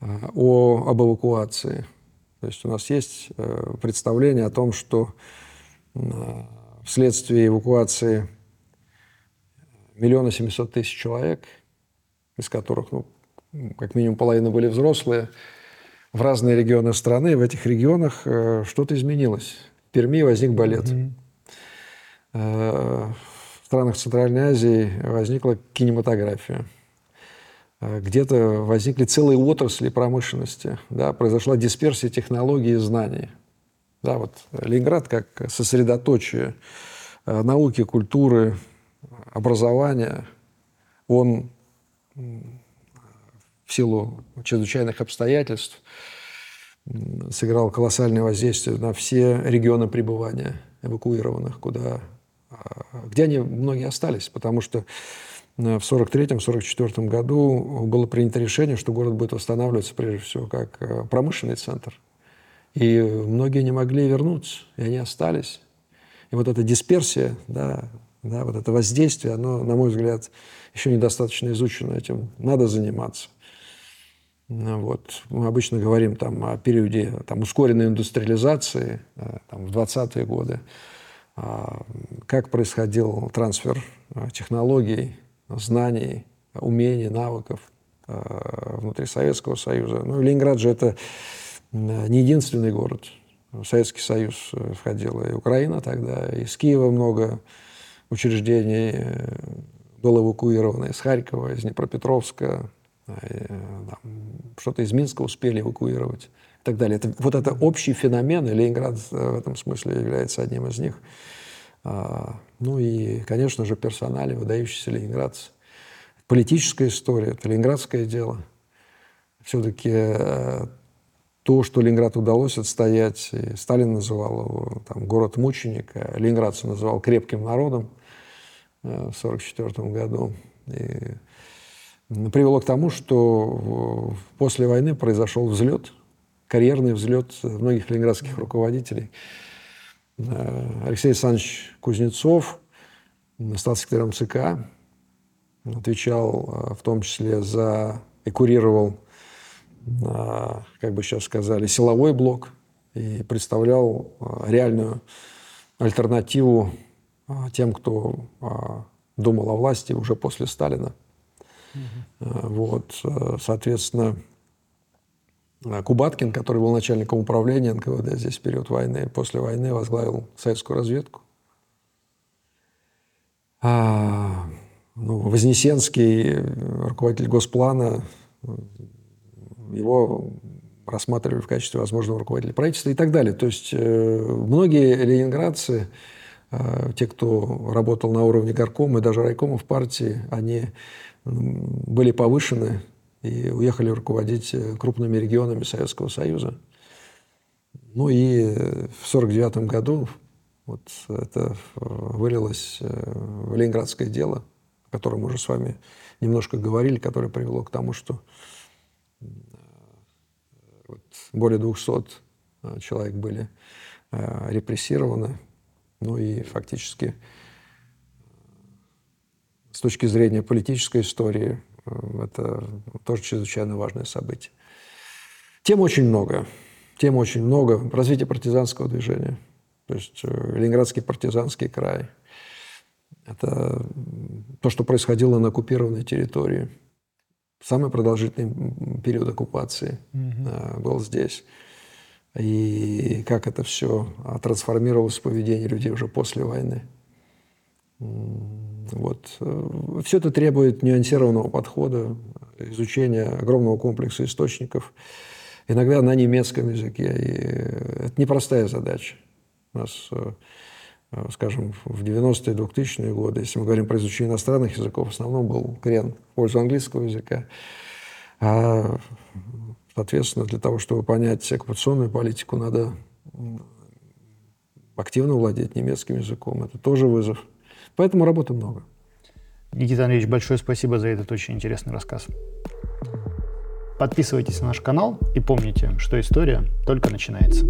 а, о, об эвакуации. То есть у нас есть э, представление о том, что вследствие эвакуации миллиона семьсот тысяч человек, из которых, ну, как минимум половина были взрослые, в разные регионы страны, в этих регионах э, что-то изменилось. В Перми возник балет. Mm-hmm в странах Центральной Азии возникла кинематография. Э, где-то возникли целые отрасли промышленности, да, произошла дисперсия технологий и знаний. Да, вот Ленинград как сосредоточие э, науки, культуры, образования, он в силу чрезвычайных обстоятельств сыграл колоссальное воздействие на все регионы пребывания эвакуированных, куда где они многие остались, потому что э, в 1943-1944 году было принято решение, что город будет восстанавливаться прежде всего как э, промышленный центр. И многие не могли вернуться, и они остались. И вот эта дисперсия, да, да, вот это воздействие, оно, на мой взгляд, еще недостаточно изучено этим. Надо заниматься. Ну вот. Мы обычно говорим там, о периоде там, ускоренной индустриализации э, там, в 20-е годы. А, как происходил трансфер а, технологий, знаний, умений, навыков внутри Советского Союза. Ну, Ленинград же это не единственный город. В Советский Союз входила и Украина тогда, из Киева много учреждений было эвакуировано, из Харькова, из Днепропетровска, что-то из Минска успели эвакуировать и так далее. Это, вот это общий феномен, и Ленинград в этом смысле является одним из них. А, ну и, конечно же, персонали, выдающиеся ленинградцы. Политическая история, это ленинградское дело. Все-таки э, то, что Ленинград удалось отстоять, Сталин называл его там, город мученика, ленинградцы называл крепким народом э, в 1944 году. И привело к тому, что после войны произошел взлет, карьерный взлет многих ленинградских руководителей. Э, Алексей Александрович Кузнецов стал секретарем ЦК, отвечал э, в том числе за и курировал, э, как бы сейчас сказали, силовой блок и представлял реальную альтернативу тем, кто думал о власти уже после Сталина – Угу. Вот, э, соответственно, э, Кубаткин, который был начальником управления НКВД здесь в период войны, после войны возглавил советскую разведку. А, ну, Вознесенский, руководитель Госплана, его рассматривали в качестве возможного руководителя правительства и так далее. То есть э, многие ленинградцы, э, те, кто работал на уровне горкома и даже райкомов партии, они были повышены и уехали руководить э, крупными регионами Советского Союза. Ну и в 1949 году вот это вылилось э, в ленинградское дело, о котором мы уже с вами немножко говорили, которое привело к тому, что э, вот более 200 человек были репрессированы, ну и фактически с точки зрения политической истории э, это тоже чрезвычайно важное событие. Тем очень много. Тем очень много. Развитие партизанского движения. То есть э, Ленинградский партизанский край. Это то, что происходило на оккупированной территории. Самый продолжительный период оккупации угу. был здесь. И как это все трансформировалось в поведении людей уже после войны. Вот. Э, все это требует нюансированного подхода, изучения огромного комплекса источников, иногда на немецком языке. И это непростая задача. У нас, э, э, скажем, в 90-е, 2000-е годы, если мы говорим про изучение иностранных языков, в основном был крен в пользу английского языка. А, соответственно, для того, чтобы понять оккупационную политику, надо активно владеть немецким языком. Это тоже вызов. Поэтому работы много. Никита Андреевич, большое спасибо за этот очень интересный рассказ. Подписывайтесь на наш канал и помните, что история только начинается.